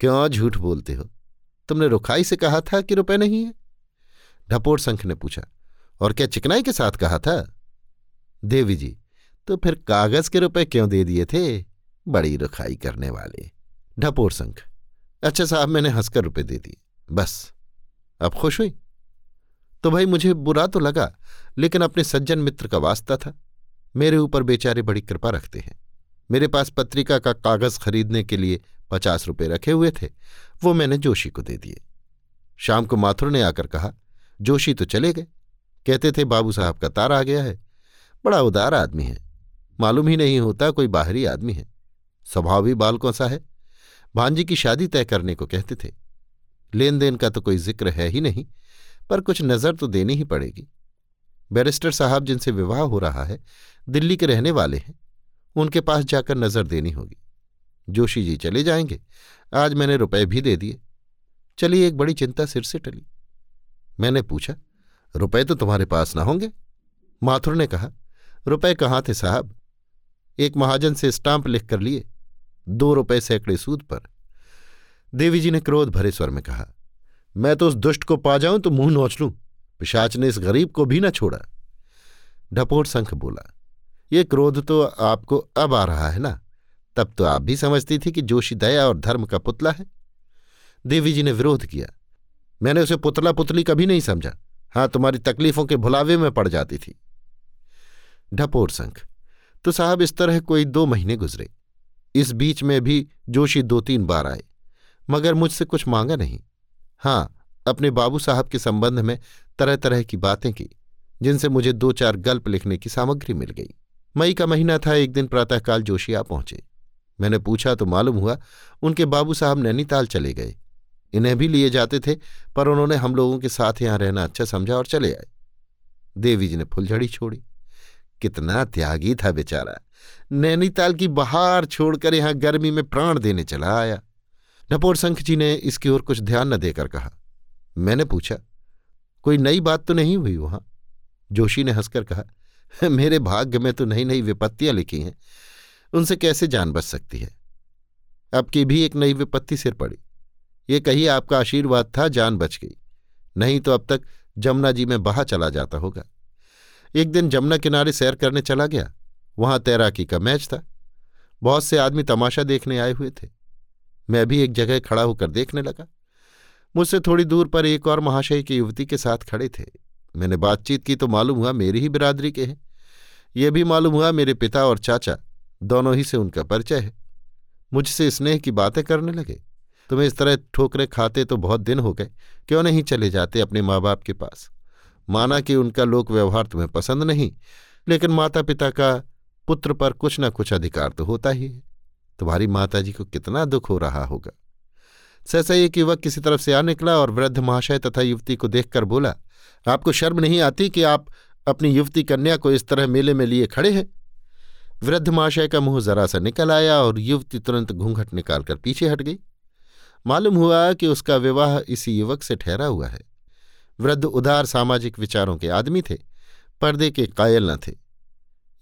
क्यों झूठ बोलते हो? तुमने रुखाई से कहा था कि रुपए नहीं है? ढपोर संख ने पूछा, और क्या चिकनाई के साथ कहा था? देवी जी तो फिर कागज़ के रुपए क्यों दे दिए थे? बड़ी रुखाई करने वाले। ढपोर संख अच्छा साहब, मैंने हंसकर रुपए दे दिए। बस, अब खुश हुई? तो भाई, मुझे बुरा तो लगा, लेकिन अपने सज्जन मित्र का वास्ता था। मेरे ऊपर बेचारे बड़ी कृपा रखते हैं। मेरे पास पत्रिका का कागज़ खरीदने के लिए पचास रुपये रखे हुए थे वो मैंने जोशी को दे दिए। शाम को माथुर ने आकर कहा, जोशी तो चले गए। कहते थे, बाबू साहब का तार आ गया है। बड़ा उदार आदमी है। मालूम ही नहीं होता कोई बाहरी आदमी है। स्वभाव भी बालकों सा है। भांजी की शादी तय करने को कहते थे। लेन देन का तो कोई ज़िक्र है ही नहीं, पर कुछ नज़र तो देनी ही पड़ेगी। बैरिस्टर साहब जिनसे विवाह हो रहा है, दिल्ली के रहने वाले हैं। उनके पास जाकर नज़र देनी होगी। जोशी जी चले जाएँगे। आज मैंने रुपए भी दे दिए। चलिए एक बड़ी चिंता सिर से टली। मैंने पूछा, रुपए तो तुम्हारे पास ना होंगे? माथुर ने कहा, रुपए कहाँ थे साहब? एक महाजन से स्टाम्प लिख कर लिए, दो रुपए सैकड़े सूद पर। देवी जी ने क्रोध भरे स्वर में कहा, मैं तो उस दुष्ट को पा जाऊँ तो मुँह नोच लूँ। पिशाच ने इस गरीब को भी न छोड़ा। ढपोट संख बोला, ये क्रोध तो आपको अब आ रहा है ना? तब तो आप भी समझती थी कि जोशी दया और धर्म का पुतला है। देवी जी ने विरोध किया। मैंने उसे पुतला पुतली कभी नहीं समझा। हाँ तुम्हारी तकलीफों के भुलावे में पड़ जाती थी। ढपोर संख तो साहब इस तरह कोई दो महीने गुजरे। इस बीच में भी जोशी दो तीन बार आए, मगर मुझसे कुछ मांगा नहीं। हाँ अपने बाबू साहब के संबंध में तरह तरह की बातें की, जिनसे मुझे दो चार गल्प लिखने की सामग्री मिल गई। मई का महीना था, एक दिन प्रातःकाल जोशी आ पहुँचे। मैंने पूछा तो मालूम हुआ उनके बाबू साहब नैनीताल चले गए। इन्हें भी लिए जाते थे, पर उन्होंने हम लोगों के साथ यहाँ रहना अच्छा समझा और चले आए। देवी जी ने फुलझड़ी छोड़ी। कितना त्यागी था बेचारा। नैनीताल की बहार छोड़कर यहाँ गर्मी में प्राण देने चला आया। नपोर संख जी ने इसकी ओर कुछ ध्यान न देकर कहा। मैंने पूछा, कोई नई बात तो नहीं हुई वहाँ? जोशी ने हंसकर कहा, मेरे भाग्य में तो नई नई विपत्तियाँ लिखी हैं। उनसे कैसे जान बच सकती है? अब की भी एक नई विपत्ति सिर पड़ी। ये कही आपका आशीर्वाद था, जान बच गई। नहीं तो अब तक जमुना जी में बहा चला जाता होगा। एक दिन जमुना किनारे सैर करने चला गया। वहाँ तैराकी का मैच था। बहुत से आदमी तमाशा देखने आए हुए थे। मैं भी एक जगह खड़ा होकर देखने लगा। मुझसे थोड़ी दूर पर एक और महाशय की युवती के साथ खड़े थे। मैंने बातचीत की तो मालूम हुआ मेरी ही बिरादरी के हैं। यह भी मालूम हुआ मेरे पिता और चाचा दोनों ही से उनका परिचय है। मुझसे स्नेह की बातें करने लगे। तुम्हें इस तरह ठोकरे खाते तो बहुत दिन हो गए। क्यों नहीं चले जाते अपने माँ बाप के पास? माना कि उनका लोक व्यवहार तुम्हें पसंद नहीं, लेकिन माता पिता का पुत्र पर कुछ न कुछ अधिकार तो होता ही है। तुम्हारी माताजी को कितना दुख हो रहा होगा। सहसा एक युवक किसी तरफ़ से आ निकला और वृद्ध महाशय तथा युवती को देखकर बोला, आपको शर्म नहीं आती कि आप अपनी युवती कन्या को इस तरह मेले में लिए खड़े हैं? वृद्ध महाशय का मुँह जरा सा निकल आया और युवती तुरंत घूंघट निकालकर पीछे हट गई। मालूम हुआ कि उसका विवाह इसी युवक से ठहरा हुआ है। वृद्ध उदार सामाजिक विचारों के आदमी थे, पर्दे के कायल न थे।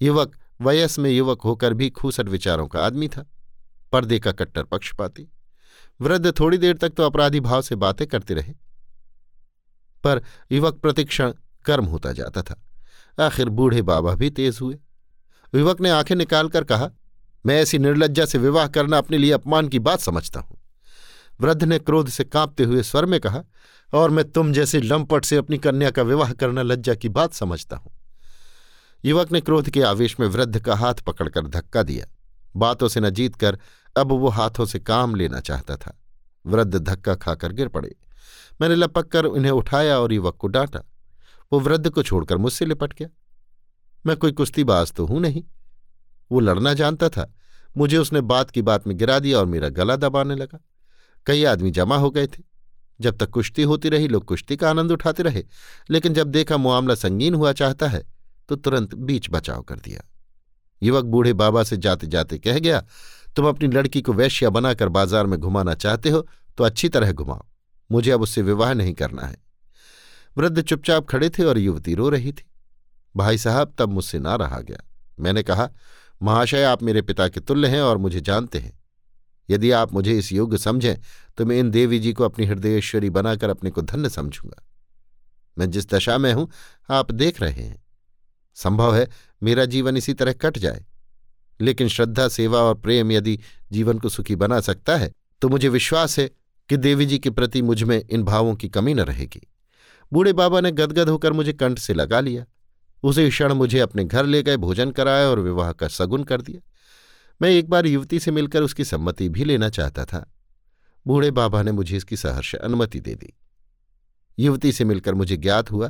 युवक वयस में युवक होकर भी खूसट विचारों का आदमी था। पर्दे का कट्टर पक्षपाती। वृद्ध थोड़ी देर तक तो अपराधी भाव से बातें करते रहे। पर युवक प्रतिक्षण कर्म होता जाता था। आखिर बूढ़े बाबा भी तेज हुए। युवक ने आँखें निकालकर कहा, मैं ऐसी निर्लज्जा से विवाह करना अपने लिए अपमान की बात समझता हूँ। वृद्ध ने क्रोध से कांपते हुए स्वर में कहा, और मैं तुम जैसे लंपट से अपनी कन्या का विवाह करना लज्जा की बात समझता हूँ। युवक ने क्रोध के आवेश में वृद्ध का हाथ पकड़कर धक्का दिया। बातों से न जीत कर अब वो हाथों से काम लेना चाहता था। वृद्ध धक्का खाकर गिर पड़े। मैंने लपक कर उन्हें उठाया और युवक को डांटा। वो वृद्ध को छोड़कर मुझसे लिपट गया। मैं कोई कुश्तीबाज तो हूँ नहीं। वो लड़ना जानता था। मुझे उसने बात की बात में गिरा दिया और मेरा गला दबाने लगा। कई आदमी जमा हो गए थे। जब तक कुश्ती होती रही, लोग कुश्ती का आनंद उठाते रहे। लेकिन जब देखा मामला संगीन हुआ चाहता है तो तुरंत बीच बचाव कर दिया। युवक बूढ़े बाबा से जाते जाते कह गया, तुम अपनी लड़की को वैश्या बनाकर बाज़ार में घुमाना चाहते हो तो अच्छी तरह घुमाओ। मुझे अब उससे विवाह नहीं करना है। वृद्ध चुपचाप खड़े थे और युवती रो रही थी। भाई साहब, तब मुझसे ना रहा गया। मैंने कहा, महाशय, आप मेरे पिता के तुल्य हैं और मुझे जानते हैं। यदि आप मुझे इस योग्य समझें तो मैं इन देवी जी को अपनी हृदयेश्वरी बनाकर अपने को धन्य समझूँगा। मैं जिस दशा में हूँ, आप देख रहे हैं। संभव है मेरा जीवन इसी तरह कट जाए। लेकिन श्रद्धा, सेवा और प्रेम यदि जीवन को सुखी बना सकता है तो मुझे विश्वास है कि देवी जी के प्रति मुझमें इन भावों की कमी न रहेगी। बूढ़े बाबा ने गदगद होकर मुझे कंठ से लगा लिया। उसी क्षण मुझे अपने घर ले गए, भोजन कराया और विवाह का सगुन कर दिया। मैं एक बार युवती से मिलकर उसकी सम्मति भी लेना चाहता था। बूढ़े बाबा ने मुझे इसकी सहर्ष अनुमति दे दी। युवती से मिलकर मुझे ज्ञात हुआ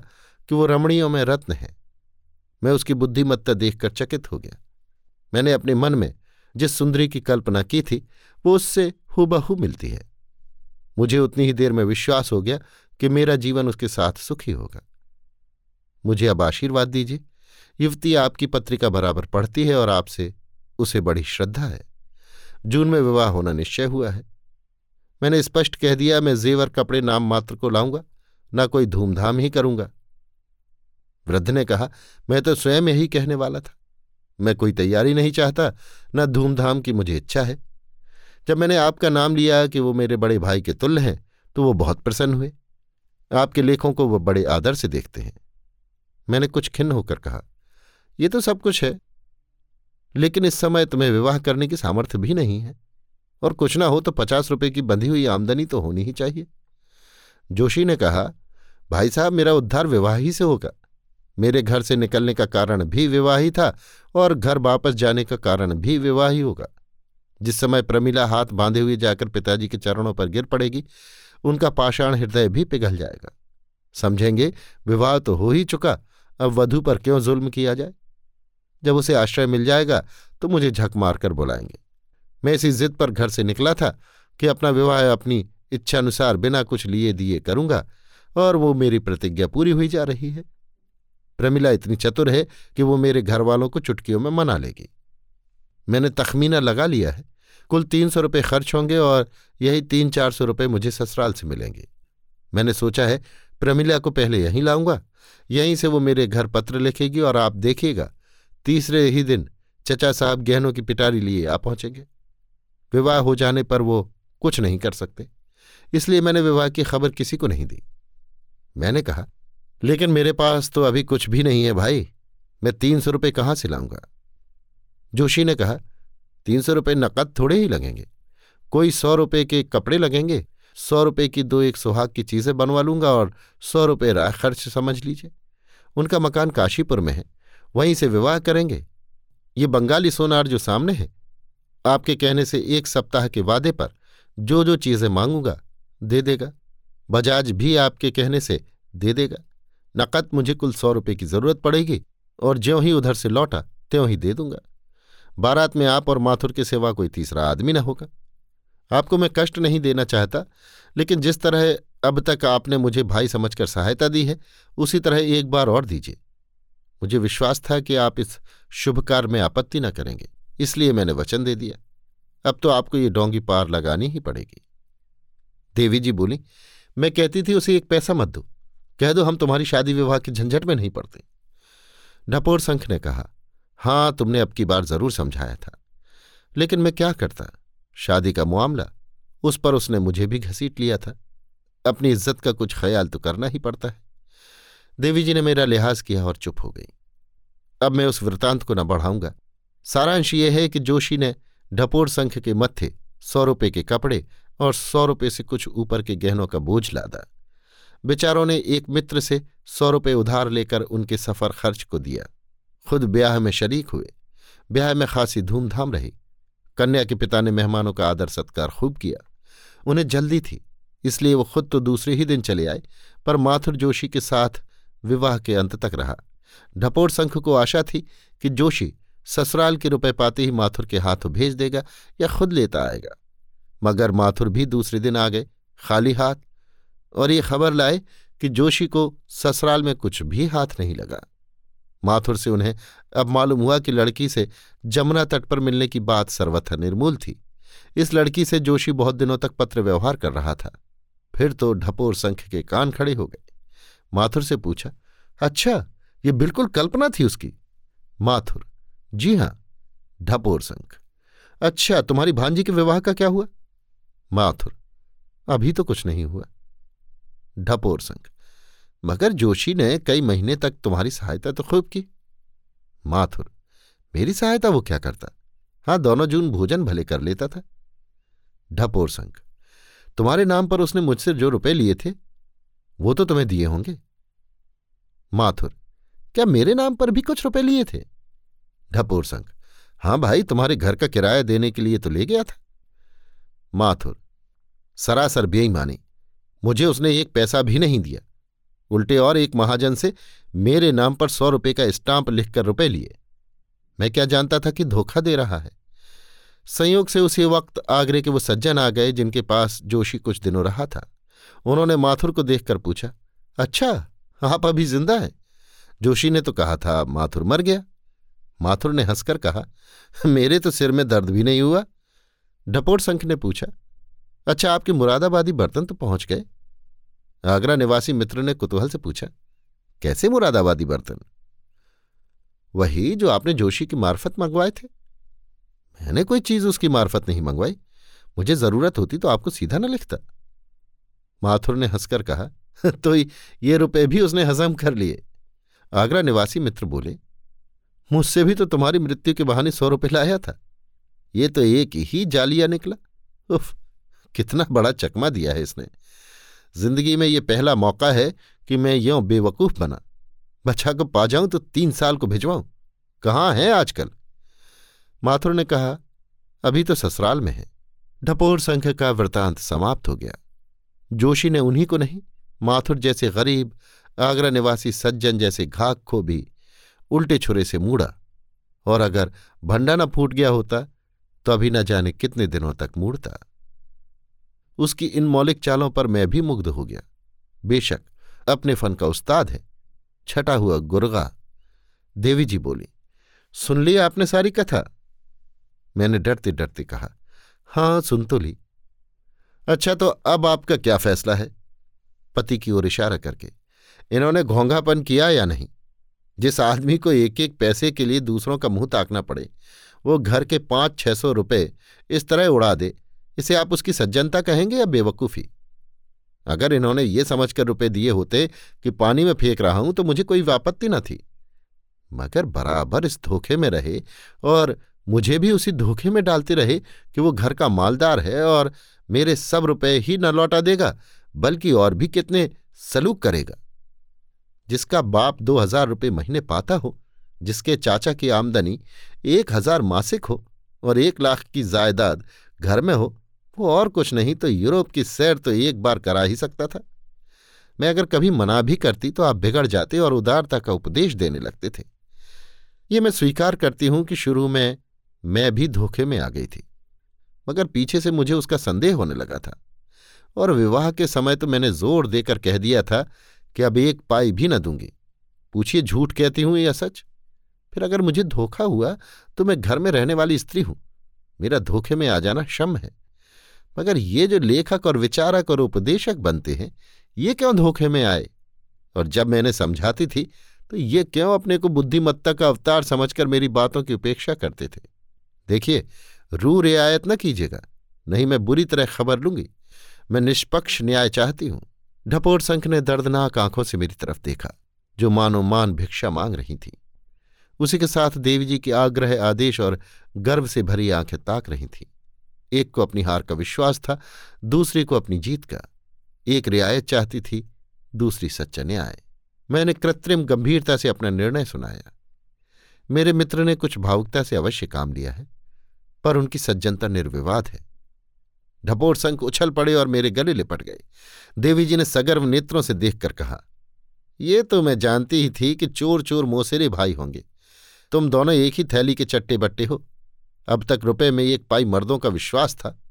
कि वो रमणियों में रत्न है। मैं उसकी बुद्धिमत्ता देखकर चकित हो गया। मैंने अपने मन में जिस सुंदरी की कल्पना की थी, वो उससे हुबहू मिलती है। मुझे उतनी ही देर में विश्वास हो गया कि मेरा जीवन उसके साथ सुखी होगा। मुझे अब आशीर्वाद दीजिए। युवती आपकी पत्रिका बराबर पढ़ती है और आपसे उसे बड़ी श्रद्धा है। जून में विवाह होना निश्चय हुआ है। मैंने स्पष्ट कह दिया, मैं जेवर कपड़े नाम मात्र को लाऊँगा, न कोई धूमधाम ही करूँगा। वृद्ध ने कहा, मैं तो स्वयं यही कहने वाला था। मैं कोई तैयारी नहीं चाहता, न धूमधाम की मुझे इच्छा है। जब मैंने आपका नाम लिया कि वो मेरे बड़े भाई के तुल्य हैं तो वो बहुत प्रसन्न हुए। आपके लेखों को वो बड़े आदर से देखते हैं। मैंने कुछ खिन्न होकर कहा, ये तो सब कुछ है, लेकिन इस समय तुम्हें विवाह करने की सामर्थ्य भी नहीं है, और कुछ ना हो तो पचास रुपए की बंधी हुई आमदनी तो होनी ही चाहिए। जोशी ने कहा, भाई साहब, मेरा उद्धार विवाह ही से होगा। मेरे घर से निकलने का कारण भी विवाह ही था, और घर वापस जाने का कारण भी विवाह ही होगा। जिस समय प्रमिला हाथ बांधे हुए जाकर पिताजी के चरणों पर गिर पड़ेगी, उनका पाषाण हृदय भी पिघल जाएगा। समझेंगे, विवाह तो हो ही चुका अब वधु पर क्यों जुल्म किया जाए? जब उसे आश्रय मिल जाएगा तो मुझे झक मारकर बुलाएँगे। मैं इसी जिद पर घर से निकला था कि अपना विवाह अपनी इच्छानुसार बिना कुछ लिए दिए करूँगा और वो मेरी प्रतिज्ञा पूरी हुई जा रही है। प्रमिला इतनी चतुर है कि वो मेरे घर वालों को चुटकियों में मना लेगी। मैंने तखमीना लगा लिया है। कुल तीन सौ रुपये खर्च होंगे और यही तीन चार सौ रुपये मुझे ससुराल से मिलेंगे। मैंने सोचा है प्रमिला को पहले यहीं लाऊँगा। यहीं से वो मेरे घर पत्र लिखेगी और आप देखिएगा। तीसरे ही दिन चचा साहब गहनों की पिटारी लिए आ पहुँचेंगे। विवाह हो जाने पर वो कुछ नहीं कर सकते। इसलिए मैंने विवाह की खबर किसी को नहीं दी। मैंने कहा, लेकिन मेरे पास तो अभी कुछ भी नहीं है भाई। मैं तीन सौ रुपये कहाँ से लाऊँगा? जोशी ने कहा, तीन सौ रुपये नकद थोड़े ही लगेंगे। कोई सौ रुपये के कपड़े लगेंगे सौ रुपये की दो एक सुहाग की चीज़ें बनवा लूँगा और सौ रुपये राह खर्च समझ लीजिए। उनका मकान काशीपुर में है। वहीं से विवाह करेंगे। ये बंगाली सोनार जो सामने है, आपके कहने से एक सप्ताह के वादे पर जो जो चीज़ें मांगूँगा, दे देगा। बजाज भी आपके कहने से दे देगा। नकद मुझे कुल सौ रुपये की ज़रूरत पड़ेगी और ज्यों ही उधर से लौटा, त्यों ही दे दूँगा। बारात में आप और माथुर के सिवा कोई तीसरा आदमी न होगा। आपको मैं कष्ट नहीं देना चाहता, लेकिन जिस तरह अब तक आपने मुझे भाई समझकर सहायता दी है, उसी तरह एक बार और दीजिए। मुझे विश्वास था कि आप इस शुभ कार्य में आपत्ति न करेंगे, इसलिए मैंने वचन दे दिया। अब तो आपको ये डोंगी पार लगानी ही पड़ेगी। देवी जी बोली, मैं कहती थी उसे एक पैसा मत दो, कह दो हम तुम्हारी शादी विवाह के झंझट में नहीं पड़ते। ढपोर संख ने कहा, हाँ, तुमने अब की बार ज़रूर समझाया था, लेकिन मैं क्या करता? शादी का मामला, उस पर उसने मुझे भी घसीट लिया था। अपनी इज़्ज़त का कुछ ख्याल तो करना ही पड़ता है। देवी जी ने मेरा लिहाज किया और चुप हो गई। अब मैं उस वृतांत को न बढ़ाऊँगा। सारांश ये है कि जोशी ने ढपोर संख के मत्थे सौ रुपये के कपड़े और सौ रुपये से कुछ ऊपर के गहनों का बोझ लादा। बेचारों ने एक मित्र से सौ रुपये उधार लेकर उनके सफ़र खर्च को दिया। खुद ब्याह में शरीक हुए, ब्याह में खासी धूमधाम रही। कन्या के पिता ने मेहमानों का आदर सत्कार खूब किया। उन्हें जल्दी थी, इसलिए वो खुद तो दूसरे ही दिन चले आए, पर माथुर जोशी के साथ विवाह के अंत तक रहा। ढपोर संख को आशा थी कि जोशी ससुराल के रुपए पाते ही माथुर के हाथों भेज देगा या खुद लेता आएगा। मगर माथुर भी दूसरे दिन आ गए, खाली हाथ, और ये खबर लाए कि जोशी को ससुराल में कुछ भी हाथ नहीं लगा। माथुर से उन्हें, अब मालूम हुआ कि लड़की से जमुना तट पर मिलने की बात सर्वथा निर्मूल थी। इस लड़की से जोशी बहुत दिनों तक पत्र व्यवहार कर रहा था। फिर तो ढपोर संख के कान खड़े हो गए। माथुर से पूछा अच्छा ये बिल्कुल कल्पना थी उसकी? माथुर, जी हाँ, ढपोर संख अच्छा तुम्हारी भांजी के विवाह का क्या हुआ? माथुर, अभी तो कुछ नहीं हुआ। ढपोर संख मगर जोशी ने कई महीने तक तुम्हारी सहायता तो खूब की। माथुर, मेरी सहायता वो क्या करता? हाँ दोनों जून भोजन भले कर लेता था। ढपोर संख तुम्हारे नाम पर उसने मुझसे जो रुपए लिए थे, वो तो तुम्हें दिए होंगे। माथुर, क्या मेरे नाम पर भी कुछ रुपए लिए थे? ढपोर संख हाँ भाई, तुम्हारे घर का किराया देने के लिए तो ले गया था। माथुर, सरासर बेईमानी, मुझे उसने एक पैसा भी नहीं दिया। उल्टे और एक महाजन से, मेरे नाम पर सौ रुपये का स्टाम्प लिखकर रुपए लिए। मैं क्या जानता था कि धोखा दे रहा है? संयोग से उसी वक्त आगरे के वो सज्जन आ गए, जिनके पास जोशी कुछ दिनों रहा था। उन्होंने माथुर को देखकर पूछा अच्छा आप अभी ज़िंदा हैं? जोशी ने तो कहा था, माथुर मर गया। माथुर ने हंसकर कहा, मेरे तो सिर में दर्द भी नहीं हुआ। ढपोट संख ने पूछा अच्छा आपके मुरादाबादी बर्तन तो पहुँच गए? आगरा निवासी मित्र ने कुतूहल से पूछा, कैसे मुरादाबादी, बर्तन? वही जो आपने जोशी की मार्फत मंगवाए थे। मैंने कोई चीज़ उसकी मार्फत नहीं मंगवाई। मुझे ज़रूरत होती तो आपको सीधा न लिखता। माथुर ने हंसकर कहा तो ये रुपए भी उसने हजम कर लिए। आगरा निवासी मित्र बोले, मुझसे भी तो तुम्हारी मृत्यु के बहाने सौ रुपये लाया था। ये तो एक ही जालिया निकला। उफ, कितना बड़ा चकमा दिया है इसने। ज़िंदगी में ये पहला मौका है कि मैं यों बेवकूफ़ बना। बच्चा को पा जाऊँ तो तीन साल को भिजवाऊं। कहाँ है आजकल? माथुर ने कहा, अभी तो ससुराल में है। ढपोर संघ का वृतांत समाप्त हो गया। जोशी ने उन्हीं को नहीं, माथुर जैसे गरीब, आगरा निवासी सज्जन जैसे घाक को भी उल्टे छुरे से मूड़ा। और अगर भंडा न फूट गया होता तो अभी न जाने कितने दिनों तक मूड़ता। उसकी इन मौलिक चालों पर मैं भी मुग्ध हो गया। बेशक, अपने फन का उस्ताद है। छटा हुआ गुर्गा। देवी जी बोली, सुन ली आपने सारी कथा? मैंने डरते डरते कहा हाँ सुन तो ली। अच्छा तो अब आपका क्या फैसला है? पति की ओर इशारा करके, इन्होंने घोंघापन किया या नहीं? जिस आदमी को एक एक पैसे के लिए दूसरों का मुँह ताकना पड़े, वो घर के पाँच छह सौ रुपये इस तरह उड़ा दे इसे आप उसकी सज्जनता कहेंगे या बेवकूफ़ी? अगर इन्होंने ये समझकर रुपए दिए होते कि पानी में फेंक रहा हूँ तो मुझे कोई आपत्ति न थी। मगर बराबर इस धोखे में रहे और मुझे भी उसी धोखे में डालते रहे कि वो घर का मालदार है और मेरे सब रुपए ही न लौटा देगा, बल्कि और भी कितने सलूक करेगा। जिसका बाप दो हज़ार रुपये महीने पाता हो, जिसके चाचा की आमदनी एक हज़ार मासिक हो और एक लाख की जायदाद घर में हो वो और कुछ नहीं तो यूरोप की सैर तो एक बार करा ही सकता था। मैं अगर कभी मना भी करती तो आप बिगड़ जाते और उदारता का उपदेश देने लगते थे। ये मैं स्वीकार करती हूँ कि शुरू में मैं भी धोखे में आ गई थी, मगर पीछे से मुझे उसका संदेह होने लगा था। और विवाह के समय तो मैंने ज़ोर देकर कह दिया था कि अब एक पाई भी न दूँगी। पूछिए झूठ कहती हूँ या सच? फिर अगर मुझे धोखा हुआ तो मैं घर में रहने वाली स्त्री हूँ। मेरा धोखे में आ जाना शम है। मगर ये जो लेखक और विचारक और उपदेशक बनते हैं, ये क्यों धोखे में आए? और जब मैंने समझाती थी तो ये क्यों अपने को बुद्धिमत्ता का अवतार समझकर मेरी बातों की उपेक्षा करते थे? देखिए, रू रियायत न कीजिएगा, नहीं मैं बुरी तरह खबर लूँगी। मैं निष्पक्ष न्याय चाहती हूँ। ढपोर संख ने दर्दनाक आँखों से मेरी तरफ़ देखा, जो मानो मान भिक्षा मांग रही थी। उसी के साथ देवी जी की आग्रह, आदेश और गर्व से भरी आँखें ताक रही थीं। एक को अपनी हार का विश्वास था, दूसरे को अपनी जीत का। एक रियायत चाहती थी, दूसरी सच्चा न्याय। मैंने कृत्रिम गंभीरता से अपना निर्णय सुनाया। मेरे मित्र ने कुछ भावुकता से अवश्य काम लिया है, पर उनकी सज्जनता निर्विवाद है। ढपोर संख उछल पड़े और मेरे गले लिपट गए। देवी जी ने सगर्व नेत्रों से देखकर कहा, ये तो मैं जानती ही थी कि चोर चोर मोसेरे भाई होंगे। तुम दोनों एक ही थैली के चट्टे बट्टे हो। अब तक रुपए में एक पाई मर्दों का विश्वास था।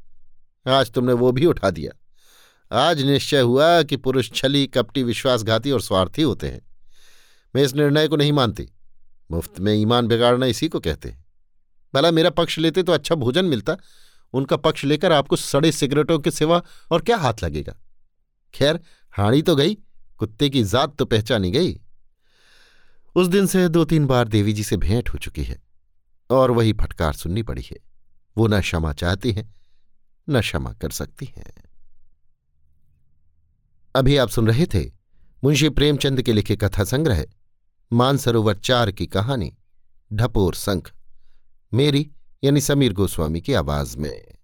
आज तुमने वो भी उठा दिया। आज निश्चय हुआ कि पुरुष छली, कपटी, विश्वासघाती और स्वार्थी होते हैं। मैं इस निर्णय को नहीं मानती। मुफ़्त में ईमान बिगाड़ना इसी को कहते हैं। भला मेरा पक्ष लेते तो अच्छा भोजन मिलता। उनका पक्ष लेकर आपको सड़े सिगरेटों के सिवा और क्या हाथ लगेगा? खैर, हाड़ी तो गई, कुत्ते की जात तो पहचानी गई। उस दिन से दो तीन बार देवी जी से भेंट हो चुकी है। और वही फटकार सुननी पड़ी है। वो न क्षमा चाहती हैं, न क्षमा कर सकती हैं। अभी आप सुन रहे थे मुंशी प्रेमचंद के लिखे कथा संग्रह, मानसरोवर चार की कहानी, ढपोर संख, मेरी यानी समीर गोस्वामी की आवाज़ में।